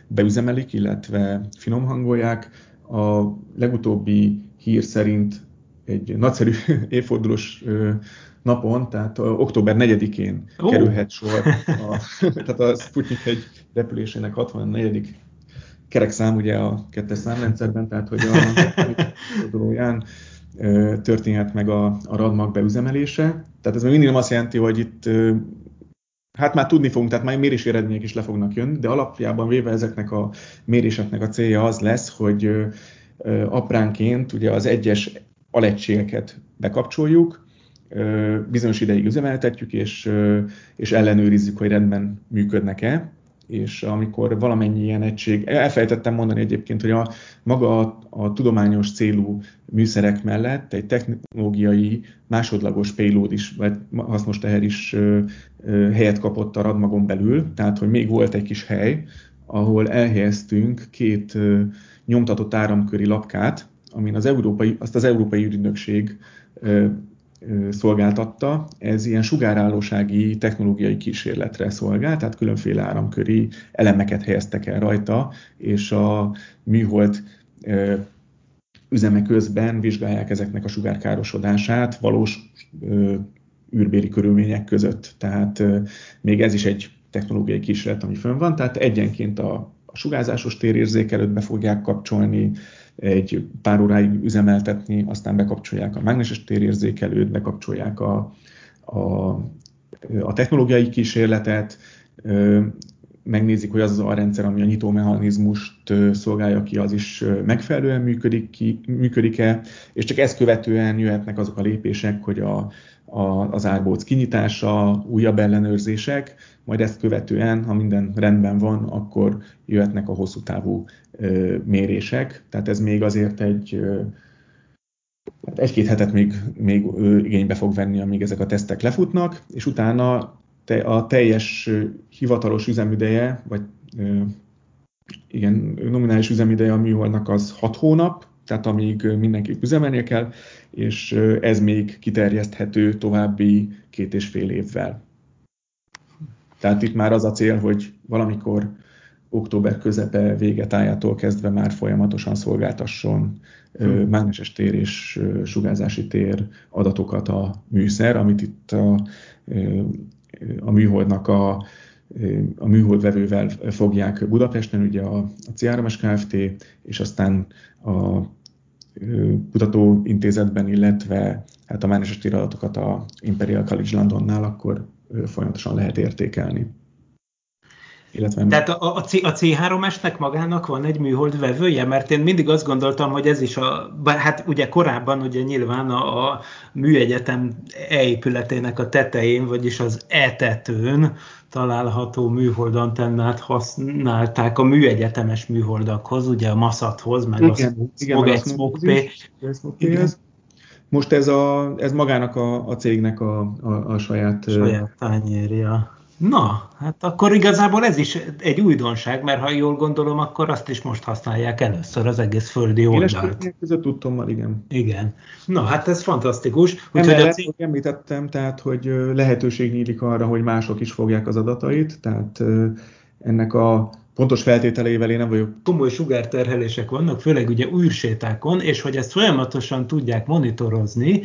S2: beüzemelik, illetve finomhangolják. A legutóbbi hír szerint egy nagyszerű évfordulós napon, tehát október 4-én oh. kerülhet sor, a, tehát a Sputnik egy repülésének 64. kerekszám ugye a kettes számrendszerben, tehát hogy a fordulóján történhet meg a, a radmag beüzemelése. Tehát ez még mindig nem azt jelenti, hogy itt hát már tudni fogunk, tehát már mérési eredmények is le fognak jönni, de alapjában véve ezeknek a méréseknek a célja az lesz, hogy apránként ugye az egyes alegységeket bekapcsoljuk, bizonyos ideig üzemeltetjük, és, és ellenőrizzük, hogy rendben működnek-e. és amikor valamennyi ilyen egység, elfelejtettem mondani egyébként, hogy a maga a, a tudományos célú műszerek mellett egy technológiai másodlagos payload is, vagy hasznos teher is ö, ö, helyet kapott a radmagon belül, tehát hogy még volt egy kis hely, ahol elhelyeztünk két ö, nyomtatott áramköri lapkát, amin az európai, azt az Európai Ügynökség szolgáltatta, ez ilyen sugárállósági technológiai kísérletre szolgál, tehát különféle áramköri elemeket helyeztek el rajta, és a műhold üzeme közben vizsgálják ezeknek a sugárkárosodását valós űrbéli körülmények között. Tehát még ez is egy technológiai kísérlet, ami fönn van, tehát egyenként a sugárzásos térérzékelőt be fogják kapcsolni, egy pár óráig üzemeltetni, aztán bekapcsolják a mágneses térérzékelőt, bekapcsolják a, a, a technológiai kísérletet, megnézik, hogy az a rendszer, ami a nyitómechanizmust szolgálja ki, az is megfelelően működik ki, működik-e, és csak ezt követően jöhetnek azok a lépések, hogy a, a, az árbóc kinyitása, újabb ellenőrzések, majd ezt követően, ha minden rendben van, akkor jöhetnek a hosszú távú mérések. Tehát ez még azért egy hát egy-két hetet még, még igénybe fog venni, amíg ezek a tesztek lefutnak, és utána te, a teljes hivatalos üzemideje, vagy ö, igen, nominális üzemideje a műholdnak az 6 hónap, tehát amíg mindenképp üzemelnie kell, és ez még kiterjeszthető további két és fél évvel. Tehát itt már az a cél, hogy valamikor október közepe vége tájától kezdve már folyamatosan szolgáltasson hmm. mágneses tér és sugárzási tér adatokat a műszer, amit itt a, a műholdnak a, a műholdvevővel fogják Budapesten, ugye a, a CRMS Kft. és aztán a kutatóintézetben, illetve hát a mágneses téradatokat a Imperial College Londonnál, akkor folyamatosan lehet értékelni.
S1: Illetve... Tehát a, a, C, a C3-esnek magának van egy műhold vevője, mert én mindig azt gondoltam, hogy ez is a, hát ugye korábban ugye nyilván a, a műegyetem épületének a tetején, vagyis az E-tetőn található műhold antennát használták a műegyetemes műholdakhoz, ugye a Massathoz, meg igen, a
S2: igen, Smog Most ez, a, ez magának a, a cégnek a, a, a saját...
S1: Saját tányérja. Na, hát akkor igazából ez is egy újdonság, mert ha jól gondolom, akkor azt is most használják először az egész földi oldalt.
S2: Között tudtam igen.
S1: Igen. Na, hát ez fantasztikus.
S2: Úgyhogy a cég... említettem, tehát, hogy lehetőség nyílik arra, hogy mások is fogják az adatait, tehát ennek a pontos feltételeivel én nem vagyok.
S1: Komoly sugárterhelések vannak, főleg ugye űrsétákon, és hogy ezt folyamatosan tudják monitorozni,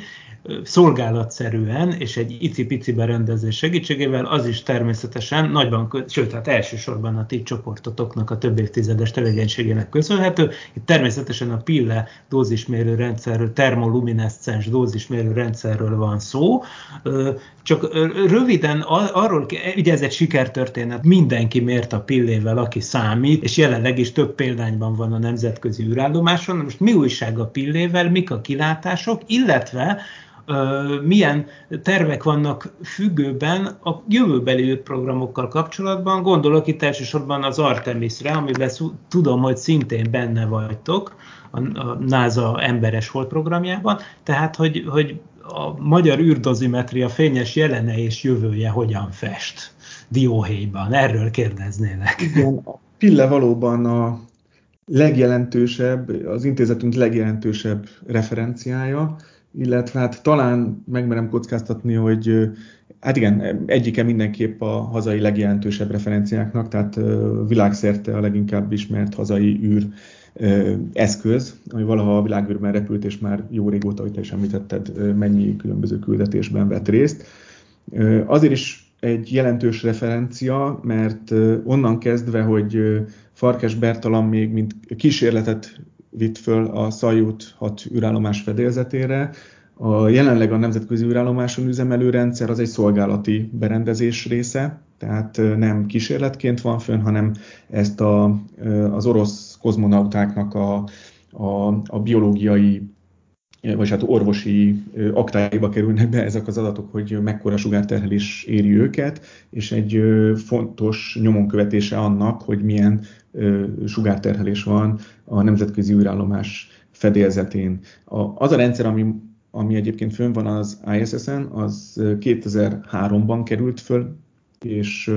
S1: szolgálatszerűen és egy icipici berendezés segítségével az is természetesen nagyban, sőt, hát elsősorban a ti csoportotoknak a több évtizedes tevékenységének köszönhető. Itt természetesen a pille dózismérő rendszerről, termolumineszcens dózismérő rendszerről van szó. Csak röviden arról, ugye ez egy sikertörténet, mindenki mért a pillével, aki számít, és jelenleg is több példányban van a nemzetközi űrállomáson. Most mi újság a pillével, mik a kilátások, illetve milyen tervek vannak függőben a jövőbeli programokkal kapcsolatban. Gondolok itt elsősorban az Artemisre, amiben tudom, hogy szintén benne vagytok a NASA emberes volt programjában, tehát hogy, hogy a magyar űrdozimetria fényes jelene és jövője hogyan fest dióhéjban. Erről kérdeznélek.
S2: Igen, a Pille valóban a legjelentősebb, az intézetünk legjelentősebb referenciája illetve hát talán megmerem kockáztatni, hogy hát igen, egyike mindenképp a hazai legjelentősebb referenciáknak, tehát világszerte a leginkább ismert hazai űr eszköz, ami valaha a világűrben repült, és már jó régóta, hogy te is említetted, mennyi különböző küldetésben vett részt. Azért is egy jelentős referencia, mert onnan kezdve, hogy Farkes Bertalan még mint kísérletet vitt föl a Szajút 6 űrállomás fedélzetére. A jelenleg a nemzetközi űrállomáson üzemelő rendszer az egy szolgálati berendezés része, tehát nem kísérletként van fönn, hanem ezt a, az orosz kozmonautáknak a, a, a biológiai vagy hát orvosi aktáiba kerülnek be ezek az adatok, hogy mekkora sugárterhelés éri őket, és egy fontos nyomonkövetése annak, hogy milyen sugárterhelés van a nemzetközi űrállomás fedélzetén. Az a rendszer, ami, ami egyébként fönn van az ISS-en, az 2003-ban került föl, és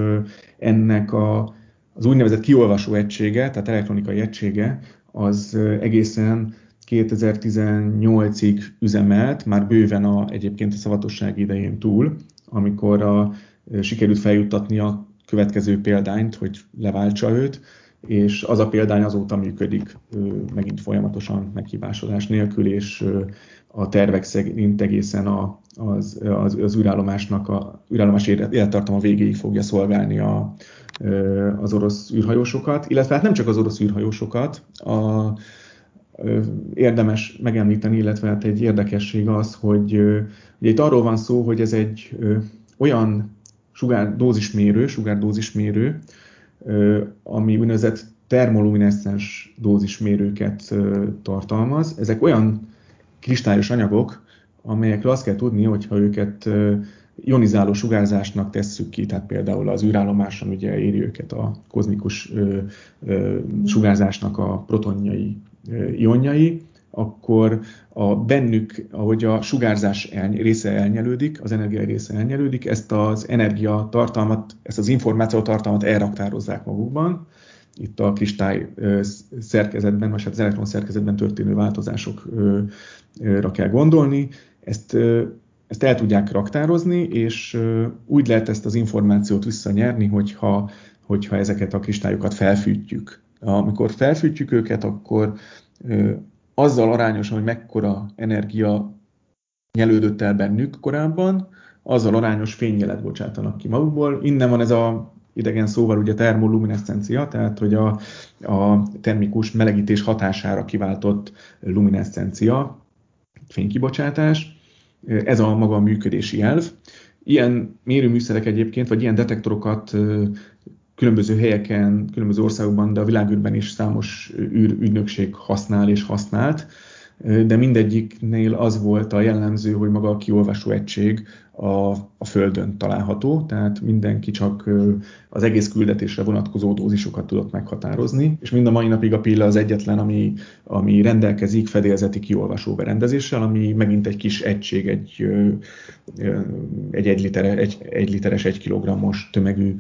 S2: ennek a, az úgynevezett kiolvasó egysége, tehát elektronikai egysége, az egészen 2018-ig üzemelt, már bőven a, egyébként a szavatosság idején túl, amikor a, sikerült feljuttatni a következő példányt, hogy leváltsa őt, és az a példány azóta működik megint folyamatosan meghibásodás nélkül, és a tervek szerint egészen a, az, az, az űrállomásnak a űrállomás élettartama végéig fogja szolgálni a, az orosz űrhajósokat, illetve hát nem csak az orosz űrhajósokat, a, érdemes megemlíteni, illetve hát egy érdekesség az, hogy ugye itt arról van szó, hogy ez egy olyan sugárdózismérő, sugárdózismérő, ami úgynevezett termolumineszcens dózismérőket tartalmaz. Ezek olyan kristályos anyagok, amelyekről azt kell tudni, hogyha őket ionizáló sugárzásnak tesszük ki, tehát például az űrállomáson ugye éri őket a kozmikus sugárzásnak a protonjai, ionjai, akkor a bennük, ahogy a sugárzás része elnyelődik, az energia része elnyelődik, ezt az energiatartalmat, ezt az információtartalmat elraktározzák magukban. Itt a kristály szerkezetben, vagy hát az elektron szerkezetben történő változásokra kell gondolni. Ezt ezt el tudják raktározni, és úgy lehet ezt az információt visszanyerni, hogyha, hogyha ezeket a kristályokat felfűtjük. Amikor felfűtjük őket, akkor azzal arányosan, hogy mekkora energia nyelődött el bennük korábban, azzal arányos fényjelet bocsátanak ki magukból. Innen van ez a idegen szóval ugye termoluminescencia, tehát hogy a, a termikus melegítés hatására kiváltott luminescencia, fénykibocsátás. Ez a maga a működési elv. Ilyen mérőműszerek egyébként, vagy ilyen detektorokat különböző helyeken, különböző országokban, de a világűrben is számos űrügynökség használ és használt. De mindegyiknél az volt a jellemző, hogy maga a kiolvasó egység a, a Földön található, tehát mindenki csak az egész küldetésre vonatkozó dózisokat tudott meghatározni, és mind a mai napig a pilla az egyetlen, ami, ami rendelkezik fedélzeti kiolvasó berendezéssel, ami megint egy kis egység, egy, egy, egy, liter, egy, egy literes, egy kilogrammos tömegű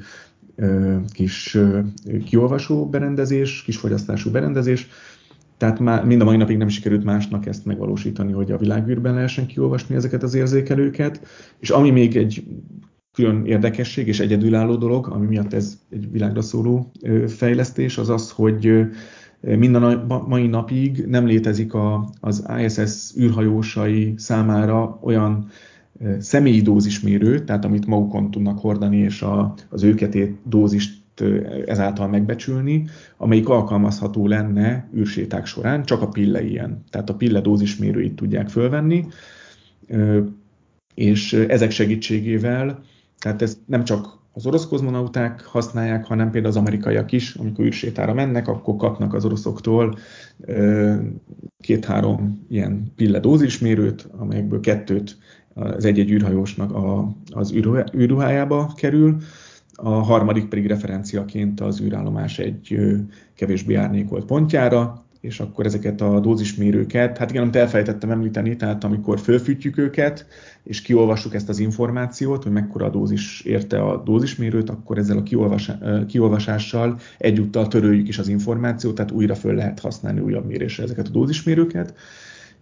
S2: kis kiolvasó berendezés, kis fogyasztású berendezés, tehát már mind a mai napig nem sikerült másnak ezt megvalósítani, hogy a világűrben lehessen kiolvasni ezeket az érzékelőket. És ami még egy külön érdekesség és egyedülálló dolog, ami miatt ez egy világra szóló fejlesztés, az az, hogy mind a mai napig nem létezik a, az ISS űrhajósai számára olyan személyi dózismérő, tehát amit magukon tudnak hordani, és a, az őket dózist ezáltal megbecsülni, amelyik alkalmazható lenne űrséták során, csak a pille ilyen. Tehát a pille dózismérőit tudják fölvenni, és ezek segítségével, tehát ez nem csak az orosz kozmonauták használják, hanem például az amerikaiak is, amikor űrsétára mennek, akkor kapnak az oroszoktól két-három ilyen pille dózismérőt, amelyekből kettőt az egy-egy űrhajósnak a, az űrruhájába kerül, a harmadik pedig referenciaként az űrállomás egy kevésbé árnyékolt pontjára, és akkor ezeket a dózismérőket, hát igen, amit elfelejtettem említeni, tehát amikor fölfűtjük őket, és kiolvassuk ezt az információt, hogy mekkora a dózis érte a dózismérőt, akkor ezzel a kiolvasással egyúttal töröljük is az információt, tehát újra föl lehet használni újabb mérésre ezeket a dózismérőket.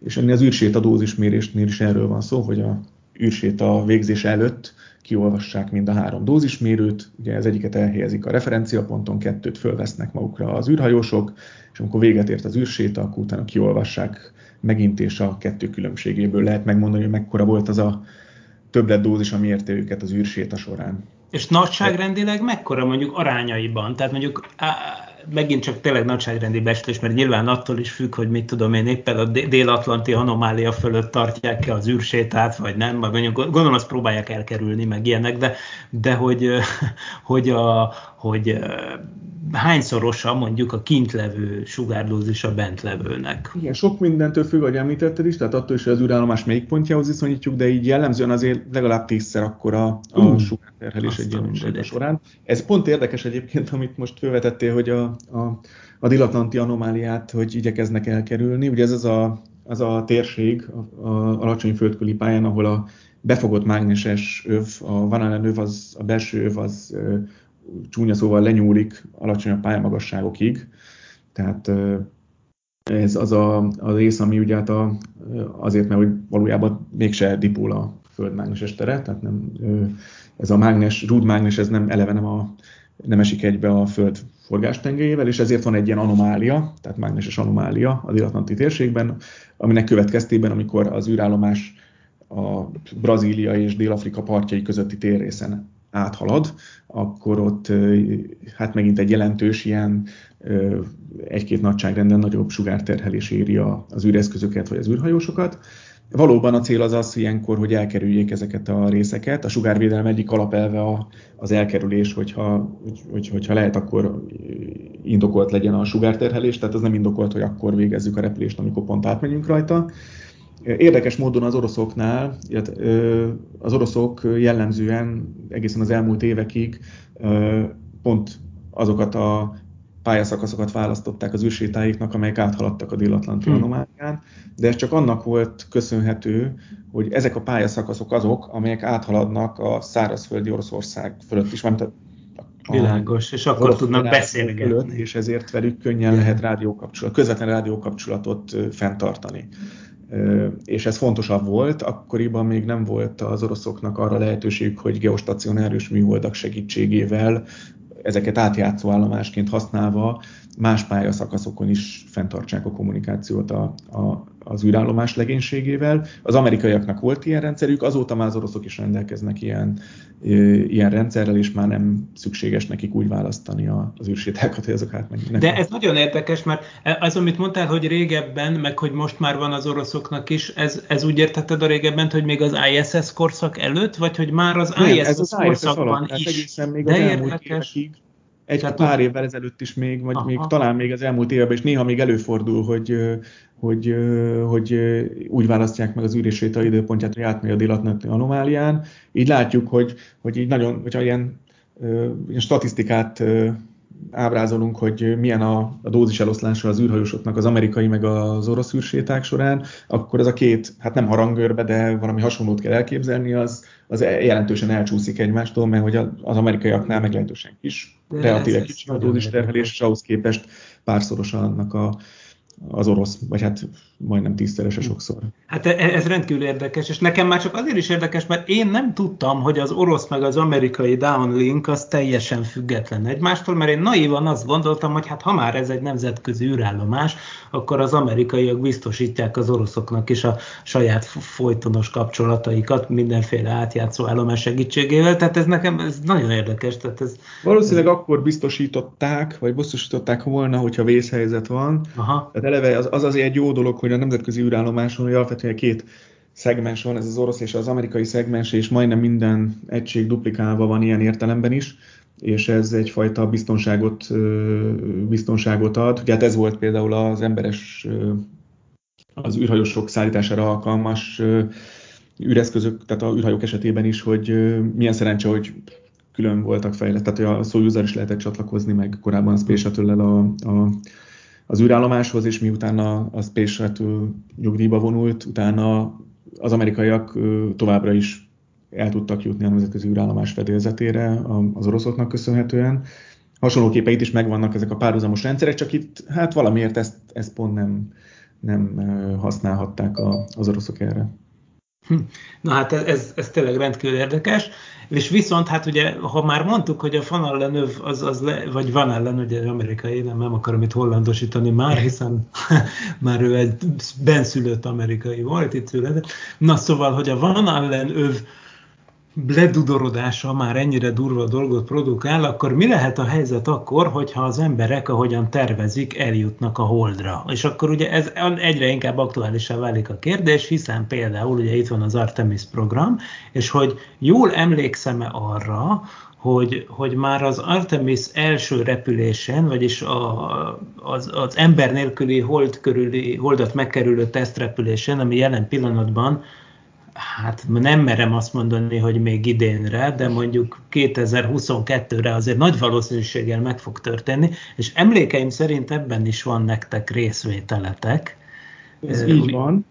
S2: És ennél az űrséta dózismérésnél is erről van szó, hogy a űrséta végzés előtt kiolvassák mind a három dózismérőt, ugye az egyiket elhelyezik a referenciaponton, kettőt fölvesznek magukra az űrhajósok, és amikor véget ért az űrséta, akkor utána kiolvassák megint, és a kettő különbségéből lehet megmondani, hogy mekkora volt az a dózis, ami érte őket az űrséta során.
S1: És nagyságrendileg mekkora mondjuk arányaiban? Tehát mondjuk megint csak tényleg nagyságrendi becslés, mert nyilván attól is függ, hogy mit tudom én éppen a dél-atlanti anomália fölött tartják-e az űrsétát, vagy nem, vagy mondjuk gondolom azt próbálják elkerülni, meg ilyenek, de, de hogy, hogy, a, hogy hányszorosa mondjuk a kint levő sugárdózis a bent levőnek.
S2: Igen, sok mindentől függ, ahogy említetted is, tehát attól is, hogy az űrállomás melyik pontjához viszonyítjuk, de így jellemzően azért legalább tízszer akkora a uh, sugárterhelés egy ilyen során. Ez pont érdekes egyébként, amit most felvetettél, hogy a, a, a dilatlanti anomáliát, hogy igyekeznek elkerülni. Ugye ez az a, az a térség a, a alacsony földközi pályán, ahol a befogott mágneses öv, a Van öv, az, a belső öv az csúnya szóval lenyúlik alacsonyabb pályamagasságokig. Tehát ez az a, a rész, ami ugye hát a, azért, mert hogy valójában mégse dipol a Föld mágneses tere, tehát nem, ez a mágnes, rúdmágnes, ez nem eleve nem, a, nem esik egybe a Föld forgástengelyével, és ezért van egy ilyen anomália, tehát mágneses anomália a dél térségben, aminek következtében, amikor az űrállomás a Brazília és Dél-Afrika partjai közötti térrészen áthalad, akkor ott hát megint egy jelentős ilyen egy-két nagyságrenden nagyobb sugárterhelés éri az űreszközöket vagy az űrhajósokat. Valóban a cél az az ilyenkor, hogy elkerüljék ezeket a részeket. A sugárvédelem egyik alapelve az elkerülés, hogyha, hogy, hogyha lehet, akkor indokolt legyen a sugárterhelés, tehát az nem indokolt, hogy akkor végezzük a repülést, amikor pont átmegyünk rajta. Érdekes módon az oroszoknál, az oroszok jellemzően egészen az elmúlt évekig pont azokat a pályaszakaszokat választották az űrsétáiknak, amelyek áthaladtak a dél-atlanti hmm. anomálián, de ez csak annak volt köszönhető, hogy ezek a pályaszakaszok azok, amelyek áthaladnak a szárazföldi Oroszország fölött is, mert
S1: a Világos, és akkor tudnak beszélgetni. Fölött,
S2: és ezért velük könnyen lehet rádiókapcsolat, közvetlen rádiókapcsolatot fenntartani és ez fontosabb volt, akkoriban még nem volt az oroszoknak arra lehetőség, hogy geostacionárius műholdak segítségével ezeket átjátszó állomásként használva más pályaszakaszokon is fenntartsák a kommunikációt a, a, az űrállomás legénységével. Az amerikaiaknak volt ilyen rendszerük, azóta már az oroszok is rendelkeznek ilyen, ilyen rendszerrel, és már nem szükséges nekik úgy választani az űrsétákat, hogy azok átmenjenek.
S1: De ez nagyon érdekes, mert az, amit mondtál, hogy régebben, meg hogy most már van az oroszoknak is, ez, ez úgy értetted a régebben, hogy még az ISS korszak előtt, vagy hogy már az
S2: nem,
S1: ISS,
S2: ez az
S1: korszakban
S2: ISS is?
S1: Egészen
S2: még De az érdekes. Évekig, egy Tehát pár évvel ezelőtt is még, vagy aha. még talán még az elmúlt évben is néha még előfordul, hogy, hogy, hogy úgy választják meg az űréséta időpontját, hogy átmegy a délatlanti anomálián. Így látjuk, hogy, hogy így nagyon, hogyha ilyen, ilyen statisztikát ábrázolunk, hogy milyen a, a dózis eloszlása az űrhajósoknak az amerikai meg az orosz űrséták során, akkor ez a két, hát nem harangörbe, de valami hasonlót kell elképzelni, az, az jelentősen elcsúszik egymástól, mert hogy az amerikaiaknál meglehetősen kis, relatíve kicsi a dózis terhelés, és ahhoz képest párszorosan annak a, az orosz, vagy hát majdnem tízszerese sokszor.
S1: Hát e, ez rendkívül érdekes, és nekem már csak azért is érdekes, mert én nem tudtam, hogy az orosz meg az amerikai downlink az teljesen független egymástól, mert én naívan azt gondoltam, hogy hát ha már ez egy nemzetközi űrállomás, akkor az amerikaiak biztosítják az oroszoknak is a saját folytonos kapcsolataikat mindenféle átjátszó állomás segítségével, tehát ez nekem ez nagyon érdekes. Tehát ez,
S2: Valószínűleg ez... akkor biztosították, vagy biztosították volna, hogyha vészhelyzet van. Aha. Tehát eleve az, az azért egy jó dolog, hogy a nemzetközi űrállomáson, hogy alapvetően két szegmens van, ez az orosz és az amerikai szegmens, és majdnem minden egység duplikálva van ilyen értelemben is, és ez egyfajta biztonságot, biztonságot ad. Ugye hát ez volt például az emberes, az űrhajósok szállítására alkalmas űreszközök, tehát a űrhajók esetében is, hogy milyen szerencse, hogy külön voltak fejlett, tehát a Soyuz is lehetett csatlakozni, meg korábban a Space shuttle a, a az űrállomáshoz, és miután a, a Space Shuttle nyugdíjba vonult, utána az amerikaiak továbbra is el tudtak jutni a nemzetközi űrállomás fedélzetére az oroszoknak köszönhetően. Hasonlóképpen itt is megvannak ezek a párhuzamos rendszerek, csak itt hát valamiért ezt, ezt pont nem, nem használhatták az oroszok erre.
S1: Hm. Na hát ez, ez, ez tényleg rendkívül érdekes. És viszont, hát ugye, ha már mondtuk, hogy a Van Allen az, az le, vagy Van Allen, ugye amerikai, nem, nem akarom itt hollandosítani már, hiszen már ő egy benszülött amerikai volt, itt született. Na szóval, hogy a Van Allen öv ledudorodása már ennyire durva dolgot produkál, akkor mi lehet a helyzet akkor, hogyha az emberek, ahogyan tervezik, eljutnak a holdra? És akkor ugye ez egyre inkább aktuálisá válik a kérdés, hiszen például ugye itt van az Artemis program, és hogy jól emlékszem-e arra, hogy, hogy már az Artemis első repülésen, vagyis a, az, az ember nélküli hold körüli, holdat megkerülő tesztrepülésen, ami jelen pillanatban hát nem merem azt mondani, hogy még idénre, de mondjuk 2022-re azért nagy valószínűséggel meg fog történni, és emlékeim szerint ebben is van nektek részvételetek.
S2: Ez uh, így van.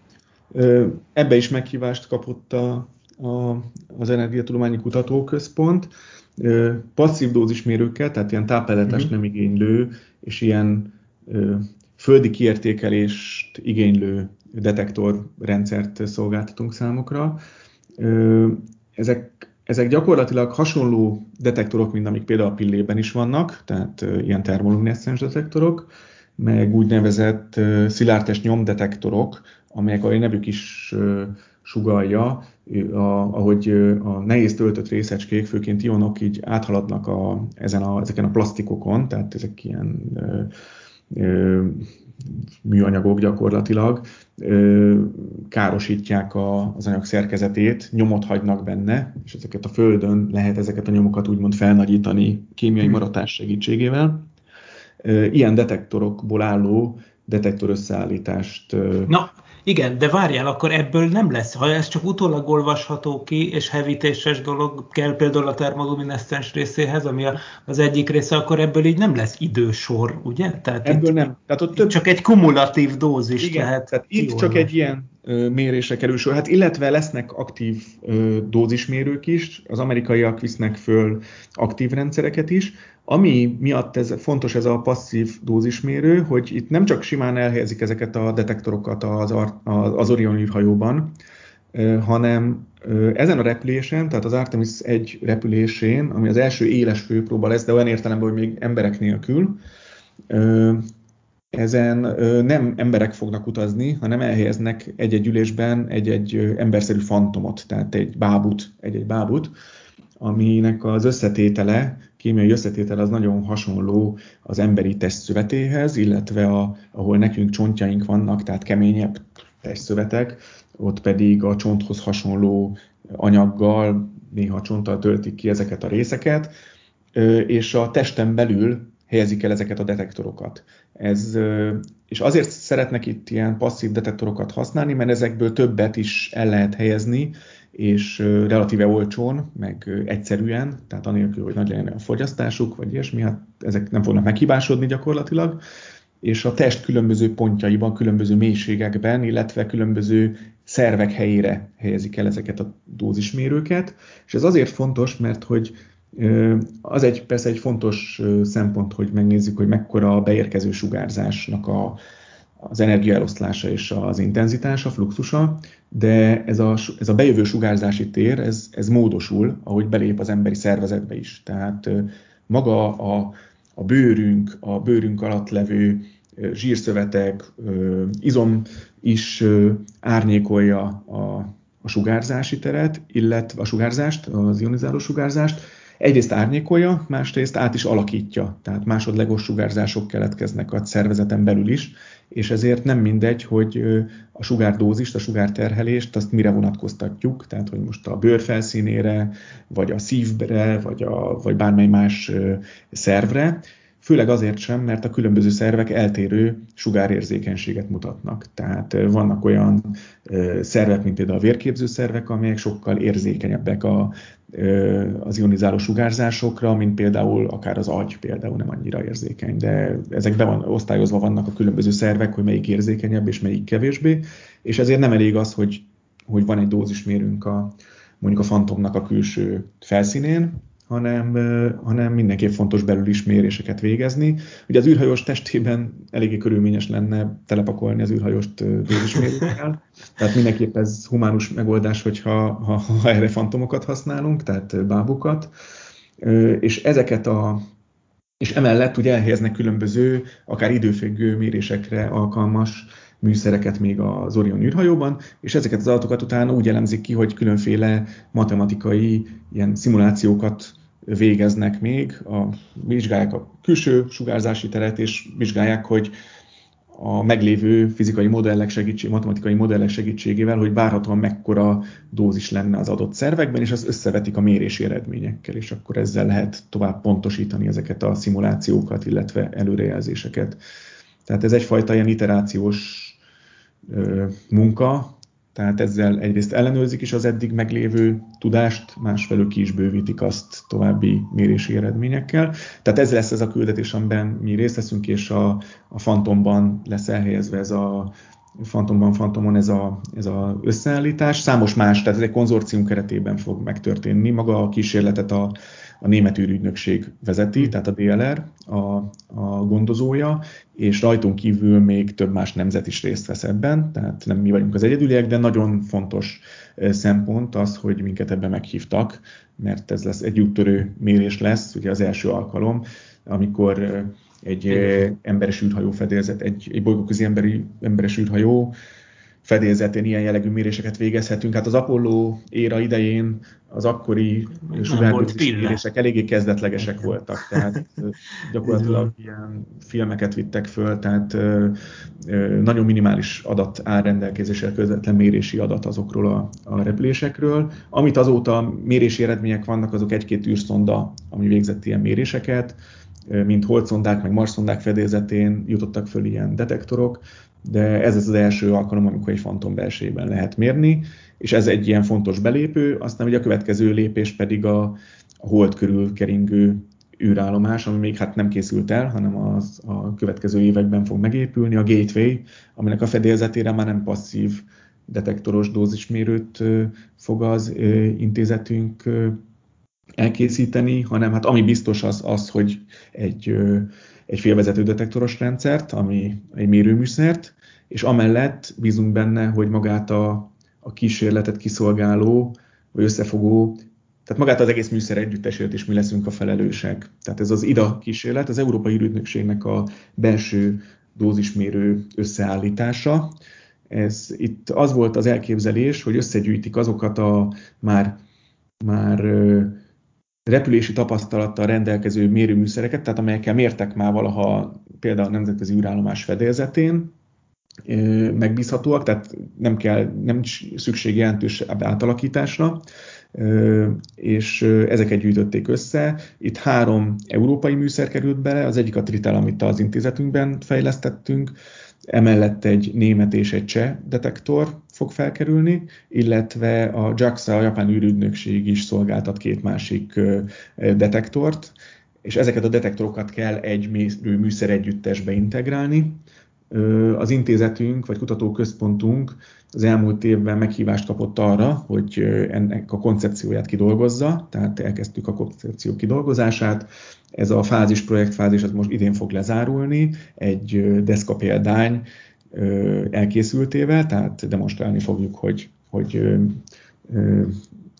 S2: Ebbe is meghívást kapott a, a, az Energiatudományi Kutatóközpont. Passzív dózismérőkkel, tehát ilyen tápelletes uh-huh. nem igénylő, és ilyen földi kiértékelést igénylő detektorrendszert szolgáltatunk számukra. Ezek, ezek gyakorlatilag hasonló detektorok, mint amik például a pillében is vannak, tehát ilyen termolumineszcens detektorok, meg úgynevezett szilárdtest nyomdetektorok, amelyek a nevük is sugalja, a, ahogy a nehéz töltött részecskék, főként ionok így áthaladnak a, ezen a, ezeken a plastikokon, tehát ezek ilyen műanyagok gyakorlatilag károsítják a, az anyag szerkezetét, nyomot hagynak benne, és ezeket a Földön lehet ezeket a nyomokat úgymond felnagyítani kémiai hmm. maratás segítségével. Ilyen detektorokból álló detektor összeállítást.
S1: Na, igen, de várjál, akkor ebből nem lesz. Ha ez csak utólag olvasható ki, és hevítéses dolog kell például a termolumineszcens részéhez, ami az egyik része, akkor ebből így nem lesz idősor, ugye?
S2: Tehát ebből itt, nem.
S1: Tehát ott több... Csak egy kumulatív dózis
S2: igen,
S1: lehet.
S2: Tehát itt csak egy ilyen mérésre kerül. Hát illetve lesznek aktív dózismérők is, az amerikaiak visznek föl aktív rendszereket is, ami miatt ez fontos ez a passzív dózismérő, hogy itt nem csak simán elhelyezik ezeket a detektorokat az, az Orion űrhajóban, hanem ezen a repülésen, tehát az Artemis 1 repülésén, ami az első éles főpróba lesz, de olyan értelemben, hogy még emberek nélkül, ezen nem emberek fognak utazni, hanem elhelyeznek egy-egy ülésben egy-egy emberszerű fantomot, tehát egy bábut, egy-egy bábut, aminek az összetétele, kémiai összetétele az nagyon hasonló az emberi testszövetéhez, illetve a, ahol nekünk csontjaink vannak, tehát keményebb testszövetek, ott pedig a csonthoz hasonló anyaggal, néha csonttal töltik ki ezeket a részeket, és a testen belül helyezik el ezeket a detektorokat. Ez, és azért szeretnek itt ilyen passzív detektorokat használni, mert ezekből többet is el lehet helyezni, és relatíve olcsón, meg egyszerűen, tehát anélkül, hogy nagy legyen a fogyasztásuk, vagy ilyesmi, hát ezek nem fognak meghibásodni gyakorlatilag, és a test különböző pontjaiban, különböző mélységekben, illetve különböző szervek helyére helyezik el ezeket a dózismérőket, és ez azért fontos, mert hogy az egy persze egy fontos szempont, hogy megnézzük, hogy mekkora a beérkező sugárzásnak a, az energiaeloszlása és az intenzitása, fluxusa, de ez a, ez a bejövő sugárzási tér, ez, ez módosul, ahogy belép az emberi szervezetbe is. Tehát maga a, a bőrünk, a bőrünk alatt levő zsírszövetek, izom is árnyékolja a, a sugárzási teret, illetve a sugárzást, az ionizáló sugárzást, egyrészt árnyékolja, másrészt át is alakítja, tehát másodlegos sugárzások keletkeznek a szervezeten belül is, és ezért nem mindegy, hogy a sugárdózist, a sugárterhelést, azt mire vonatkoztatjuk, tehát hogy most a bőr felszínére, vagy a szívre, vagy, a, vagy bármely más szervre, főleg azért sem, mert a különböző szervek eltérő sugárérzékenységet mutatnak. Tehát vannak olyan szervek, mint például a vérképző szervek, amelyek sokkal érzékenyebbek a, az ionizáló sugárzásokra, mint például akár az agy például nem annyira érzékeny, de ezek be van, osztályozva vannak a különböző szervek, hogy melyik érzékenyebb és melyik kevésbé, és ezért nem elég az, hogy, hogy van egy dózismérünk a, mondjuk a fantomnak a külső felszínén, hanem, hanem mindenképp fontos belül is méréseket végezni. Ugye az űrhajós testében eléggé körülményes lenne telepakolni az űrhajóst dózismérőkkel, tehát mindenképp ez humánus megoldás, hogyha ha, ha erre fantomokat használunk, tehát bábukat, és ezeket a és emellett ugye elhelyeznek különböző, akár időfüggő mérésekre alkalmas műszereket még az Orion űrhajóban, és ezeket az adatokat utána úgy elemzik ki, hogy különféle matematikai ilyen szimulációkat végeznek még, a, vizsgálják a külső sugárzási teret, és vizsgálják, hogy a meglévő fizikai modellek segítség, matematikai modellek segítségével, hogy várhatóan mekkora dózis lenne az adott szervekben, és az összevetik a mérési eredményekkel, és akkor ezzel lehet tovább pontosítani ezeket a szimulációkat, illetve előrejelzéseket. Tehát ez egyfajta ilyen iterációs ö, munka, tehát ezzel egyrészt ellenőrzik is az eddig meglévő tudást, másfelől ki is bővítik azt további mérési eredményekkel. Tehát ez lesz ez a küldetés, amiben mi részt veszünk, és a, a Fantomban lesz elhelyezve ez a Fantomban, Fantomon ez a, ez a összeállítás. Számos más, tehát ez egy konzorcium keretében fog megtörténni. Maga a kísérletet a, a német űrügynökség vezeti, tehát a DLR a, a gondozója, és rajtunk kívül még több más nemzet is részt vesz ebben, tehát nem mi vagyunk az egyedüliek, de nagyon fontos szempont az, hogy minket ebben meghívtak, mert ez lesz egy úttörő mérés lesz, ugye az első alkalom, amikor egy emberes űrhajó fedélzet, egy, egy bolygóközi emberi, emberes űrhajó fedélzetén ilyen jellegű méréseket végezhetünk. Hát az Apollo éra idején az akkori sugárdózis mérések eléggé kezdetlegesek voltak, tehát gyakorlatilag ilyen filmeket vittek föl, tehát nagyon minimális adat áll rendelkezésre, közvetlen mérési adat azokról a, a repülésekről. Amit azóta mérési eredmények vannak, azok egy-két űrszonda, ami végzett ilyen méréseket, mint holdszondák, meg marszondák fedélzetén jutottak föl ilyen detektorok, de ez az első alkalom, amikor egy fantom belsejében lehet mérni, és ez egy ilyen fontos belépő, aztán ugye a következő lépés pedig a, a hold körül keringő űrállomás, ami még hát nem készült el, hanem az a következő években fog megépülni, a Gateway, aminek a fedélzetére már nem passzív detektoros dózismérőt fog az intézetünk elkészíteni, hanem hát ami biztos az, az hogy egy, egy félvezető detektoros rendszert, ami egy mérőműszert, és amellett bízunk benne, hogy magát a, a kísérletet kiszolgáló, vagy összefogó, tehát magát az egész műszer együttesért is mi leszünk a felelősek. Tehát ez az IDA kísérlet, az Európai Ürügynökségnek a belső dózismérő összeállítása. Ez, itt az volt az elképzelés, hogy összegyűjtik azokat a már, már repülési tapasztalattal rendelkező mérőműszereket, tehát amelyekkel mértek már valaha például a nemzetközi űrállomás fedélzetén, megbízhatóak, tehát nem kell, nem szükség jelentős átalakításra, és ezeket gyűjtötték össze. Itt három európai műszer került bele, az egyik a Tritel, amit az intézetünkben fejlesztettünk, emellett egy német és egy cseh detektor fog felkerülni, illetve a JAXA, a japán űrügynökség is szolgáltat két másik detektort, és ezeket a detektorokat kell egy műszer együttesbe integrálni. Az intézetünk, vagy kutatóközpontunk az elmúlt évben meghívást kapott arra, hogy ennek a koncepcióját kidolgozza, tehát elkezdtük a koncepció kidolgozását. Ez a fázis, projektfázis az most idén fog lezárulni, egy deszka példány elkészültével, tehát demonstrálni fogjuk, hogy, hogy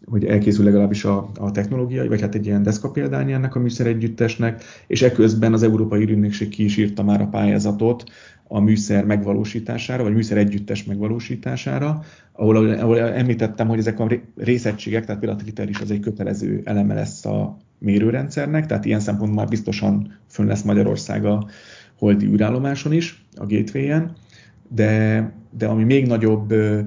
S2: hogy elkészül legalábbis a, a technológia, vagy hát egy ilyen deszka példány ennek a műszer együttesnek, és eközben az Európai Ürügynökség ki is írta már a pályázatot a műszer megvalósítására, vagy műszer együttes megvalósítására, ahol, ahol említettem, hogy ezek a részegységek, tehát például a Twitter is az egy kötelező eleme lesz a mérőrendszernek, tehát ilyen szempontból már biztosan fönn lesz Magyarország a holdi űrállomáson is, a gateway-en, de, de ami még nagyobb ö,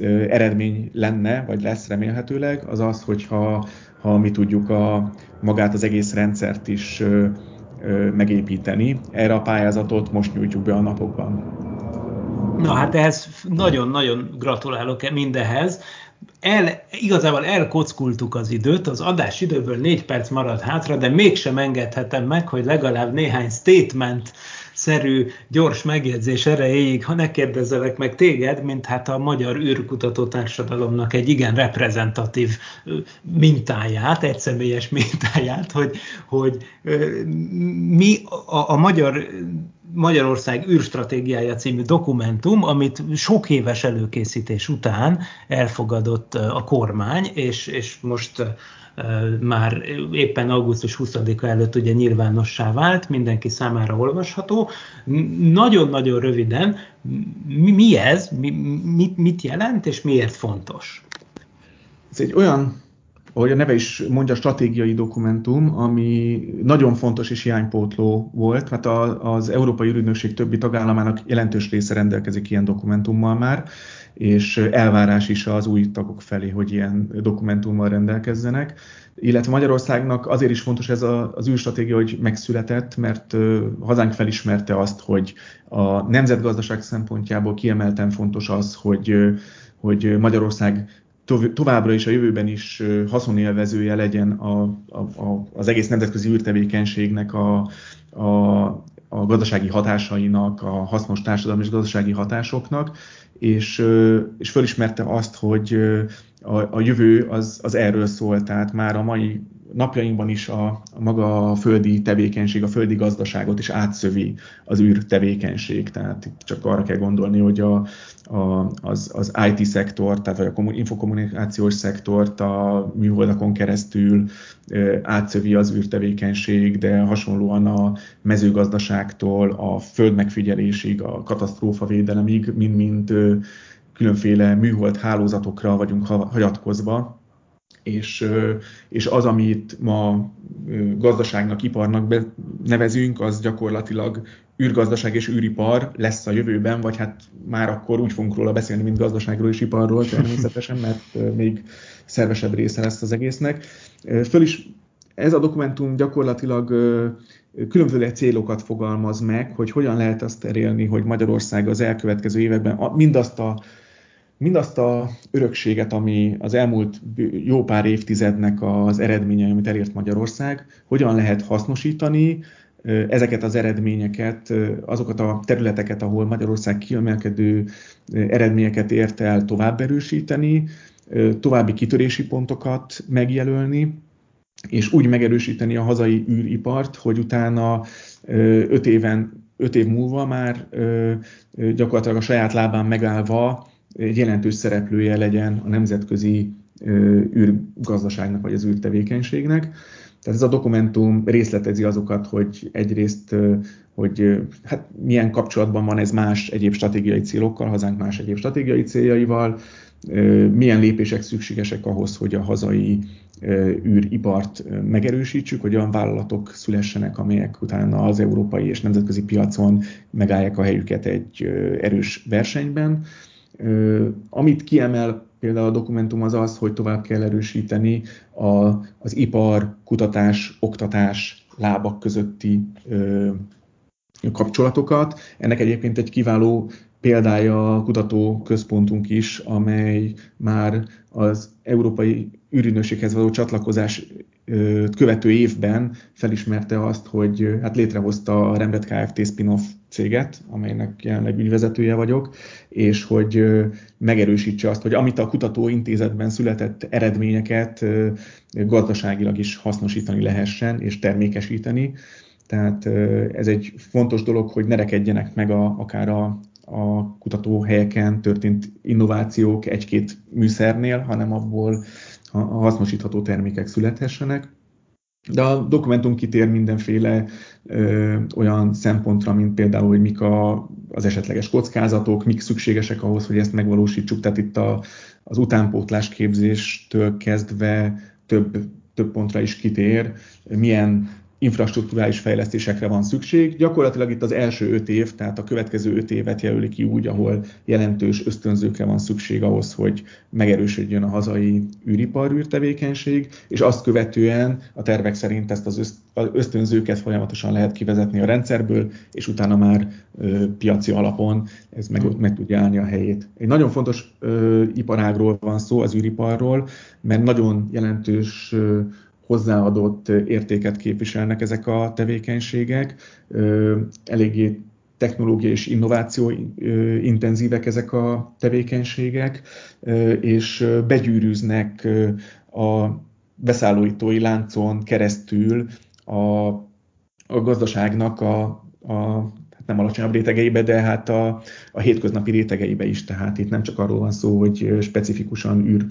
S2: ö, eredmény lenne, vagy lesz remélhetőleg, az az, hogyha ha mi tudjuk a, magát az egész rendszert is ö, megépíteni. Erre a pályázatot most nyújtjuk be a napokban.
S1: Na hát ehhez nagyon-nagyon gratulálok mindehez. El, igazából elkockultuk az időt, az adás időből négy perc maradt hátra, de mégsem engedhetem meg, hogy legalább néhány statement szerű, gyors megjegyzés erejéig, ha ne kérdezzelek meg téged, mint hát a magyar űrkutató társadalomnak egy igen reprezentatív mintáját, egyszemélyes mintáját, hogy, hogy mi a, a magyar Magyarország űrstratégiája című dokumentum, amit sok éves előkészítés után elfogadott a kormány, és, és most már éppen augusztus 20-a előtt ugye nyilvánossá vált, mindenki számára olvasható. Nagyon-nagyon röviden, mi, ez, mi, mit, mit jelent, és miért fontos?
S2: Ez egy olyan ahogy a neve is mondja, stratégiai dokumentum, ami nagyon fontos és hiánypótló volt, mert az Európai Ürűnökség többi tagállamának jelentős része rendelkezik ilyen dokumentummal már, és elvárás is az új tagok felé, hogy ilyen dokumentummal rendelkezzenek. Illetve Magyarországnak azért is fontos ez az űrstratégia, hogy megszületett, mert hazánk felismerte azt, hogy a nemzetgazdaság szempontjából kiemelten fontos az, hogy, hogy Magyarország továbbra is a jövőben is haszonélvezője legyen a, a, a, az egész nemzetközi űrtevékenységnek a, a, a gazdasági hatásainak, a hasznos társadalmi és gazdasági hatásoknak, és, és fölismerte azt, hogy a, a jövő az, az erről szól, tehát már a mai napjainkban is a, a maga a földi tevékenység, a földi gazdaságot is átszövi az űr tevékenység. Tehát itt csak arra kell gondolni, hogy a, a, az, az IT szektor, tehát vagy a infokommunikációs szektort a műholdakon keresztül átszövi az űrtevékenység, de hasonlóan a mezőgazdaságtól a földmegfigyelésig, a katasztrófavédelemig mind-mind különféle műhold hálózatokra vagyunk hagyatkozva, és, és az, amit ma gazdaságnak, iparnak nevezünk, az gyakorlatilag űrgazdaság és űripar lesz a jövőben, vagy hát már akkor úgy fogunk róla beszélni, mint gazdaságról és iparról természetesen, mert még szervesebb része lesz az egésznek. Föl is ez a dokumentum gyakorlatilag különböző célokat fogalmaz meg, hogy hogyan lehet azt elérni, hogy Magyarország az elkövetkező években mindazt a mindazt a örökséget, ami az elmúlt jó pár évtizednek az eredménye, amit elért Magyarország, hogyan lehet hasznosítani, ezeket az eredményeket, azokat a területeket, ahol Magyarország kiemelkedő eredményeket ért el tovább erősíteni, további kitörési pontokat megjelölni, és úgy megerősíteni a hazai űripart, hogy utána öt éven, öt év múlva már gyakorlatilag a saját lábán megállva egy jelentős szereplője legyen a nemzetközi űrgazdaságnak vagy az űrtevékenységnek. Tehát ez a dokumentum részletezi azokat, hogy egyrészt, hogy hát milyen kapcsolatban van ez más egyéb stratégiai célokkal, hazánk más egyéb stratégiai céljaival, milyen lépések szükségesek ahhoz, hogy a hazai űripart megerősítsük, hogy olyan vállalatok szülessenek, amelyek utána az európai és nemzetközi piacon megállják a helyüket egy erős versenyben. Amit kiemel például a dokumentum az az, hogy tovább kell erősíteni a, az ipar, kutatás, oktatás lábak közötti kapcsolatokat. Ennek egyébként egy kiváló példája a kutatóközpontunk is, amely már az Európai űrügynökséghez való csatlakozás követő évben felismerte azt, hogy hát létrehozta a Rembet Kft. spin-off céget, amelynek jelenleg ügyvezetője vagyok, és hogy megerősítse azt, hogy amit a kutatóintézetben született eredményeket gazdaságilag is hasznosítani lehessen és termékesíteni. Tehát ez egy fontos dolog, hogy ne rekedjenek meg a, akár a, a kutatóhelyeken történt innovációk egy-két műszernél, hanem abból hasznosítható termékek születhessenek. De a dokumentum kitér mindenféle ö, olyan szempontra, mint például, hogy mik a, az esetleges kockázatok, mik szükségesek ahhoz, hogy ezt megvalósítsuk. Tehát itt a, az utánpótlás képzéstől kezdve több, több pontra is kitér, milyen infrastruktúrális fejlesztésekre van szükség. Gyakorlatilag itt az első öt év, tehát a következő öt évet jelöli ki úgy, ahol jelentős ösztönzőkre van szükség ahhoz, hogy megerősödjön a hazai űripar űrtevékenység, és azt követően a tervek szerint ezt az ösztönzőket folyamatosan lehet kivezetni a rendszerből, és utána már ö, piaci alapon ez meg, meg tudja állni a helyét. Egy nagyon fontos ö, iparágról van szó, az űriparról, mert nagyon jelentős ö, hozzáadott értéket képviselnek ezek a tevékenységek, eléggé technológia és innováció intenzívek ezek a tevékenységek, és begyűrűznek a beszállítói láncon keresztül a, a gazdaságnak a, a hát nem alacsonyabb rétegeibe, de hát a, a hétköznapi rétegeibe is. Tehát itt nem csak arról van szó, hogy specifikusan űr,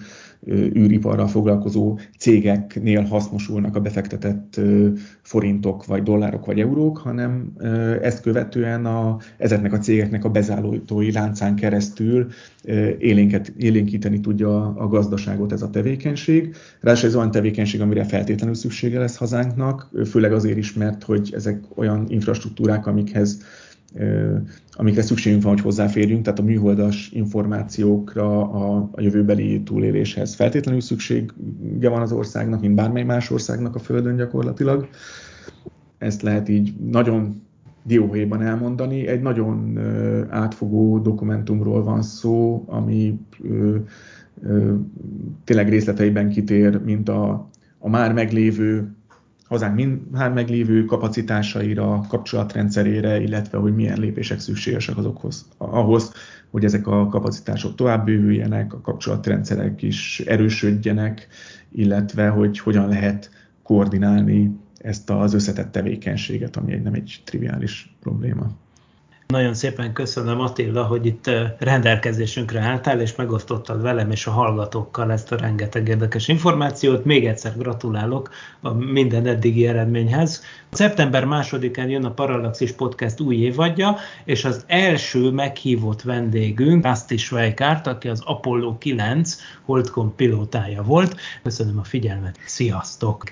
S2: űriparral foglalkozó cégeknél hasznosulnak a befektetett forintok, vagy dollárok, vagy eurók, hanem ezt követően a, ezeknek a cégeknek a bezállítói láncán keresztül élénket, élénkíteni tudja a, gazdaságot ez a tevékenység. Ráadásul ez olyan tevékenység, amire feltétlenül szüksége lesz hazánknak, főleg azért is, mert hogy ezek olyan infrastruktúrák, amikhez amikre szükségünk van, hogy hozzáférjünk, tehát a műholdas információkra a, a jövőbeli túléléshez feltétlenül szüksége van az országnak, mint bármely más országnak a Földön gyakorlatilag. Ezt lehet így nagyon dióhéjban elmondani. Egy nagyon átfogó dokumentumról van szó, ami tényleg részleteiben kitér, mint a, a már meglévő hazánk mindhány meglévő kapacitásaira, kapcsolatrendszerére, illetve hogy milyen lépések szükségesek azokhoz, ahhoz, hogy ezek a kapacitások tovább bővüljenek, a kapcsolatrendszerek is erősödjenek, illetve hogy hogyan lehet koordinálni ezt az összetett tevékenységet, ami egy, nem egy triviális probléma.
S1: Nagyon szépen köszönöm Attila, hogy itt rendelkezésünkre álltál, és megosztottad velem és a hallgatókkal ezt a rengeteg érdekes információt. Még egyszer gratulálok a minden eddigi eredményhez. Szeptember másodikán jön a Parallaxis Podcast új évadja, és az első meghívott vendégünk Asti Schweikárt, aki az Apollo 9 Holdcom pilótája volt. Köszönöm a figyelmet, sziasztok!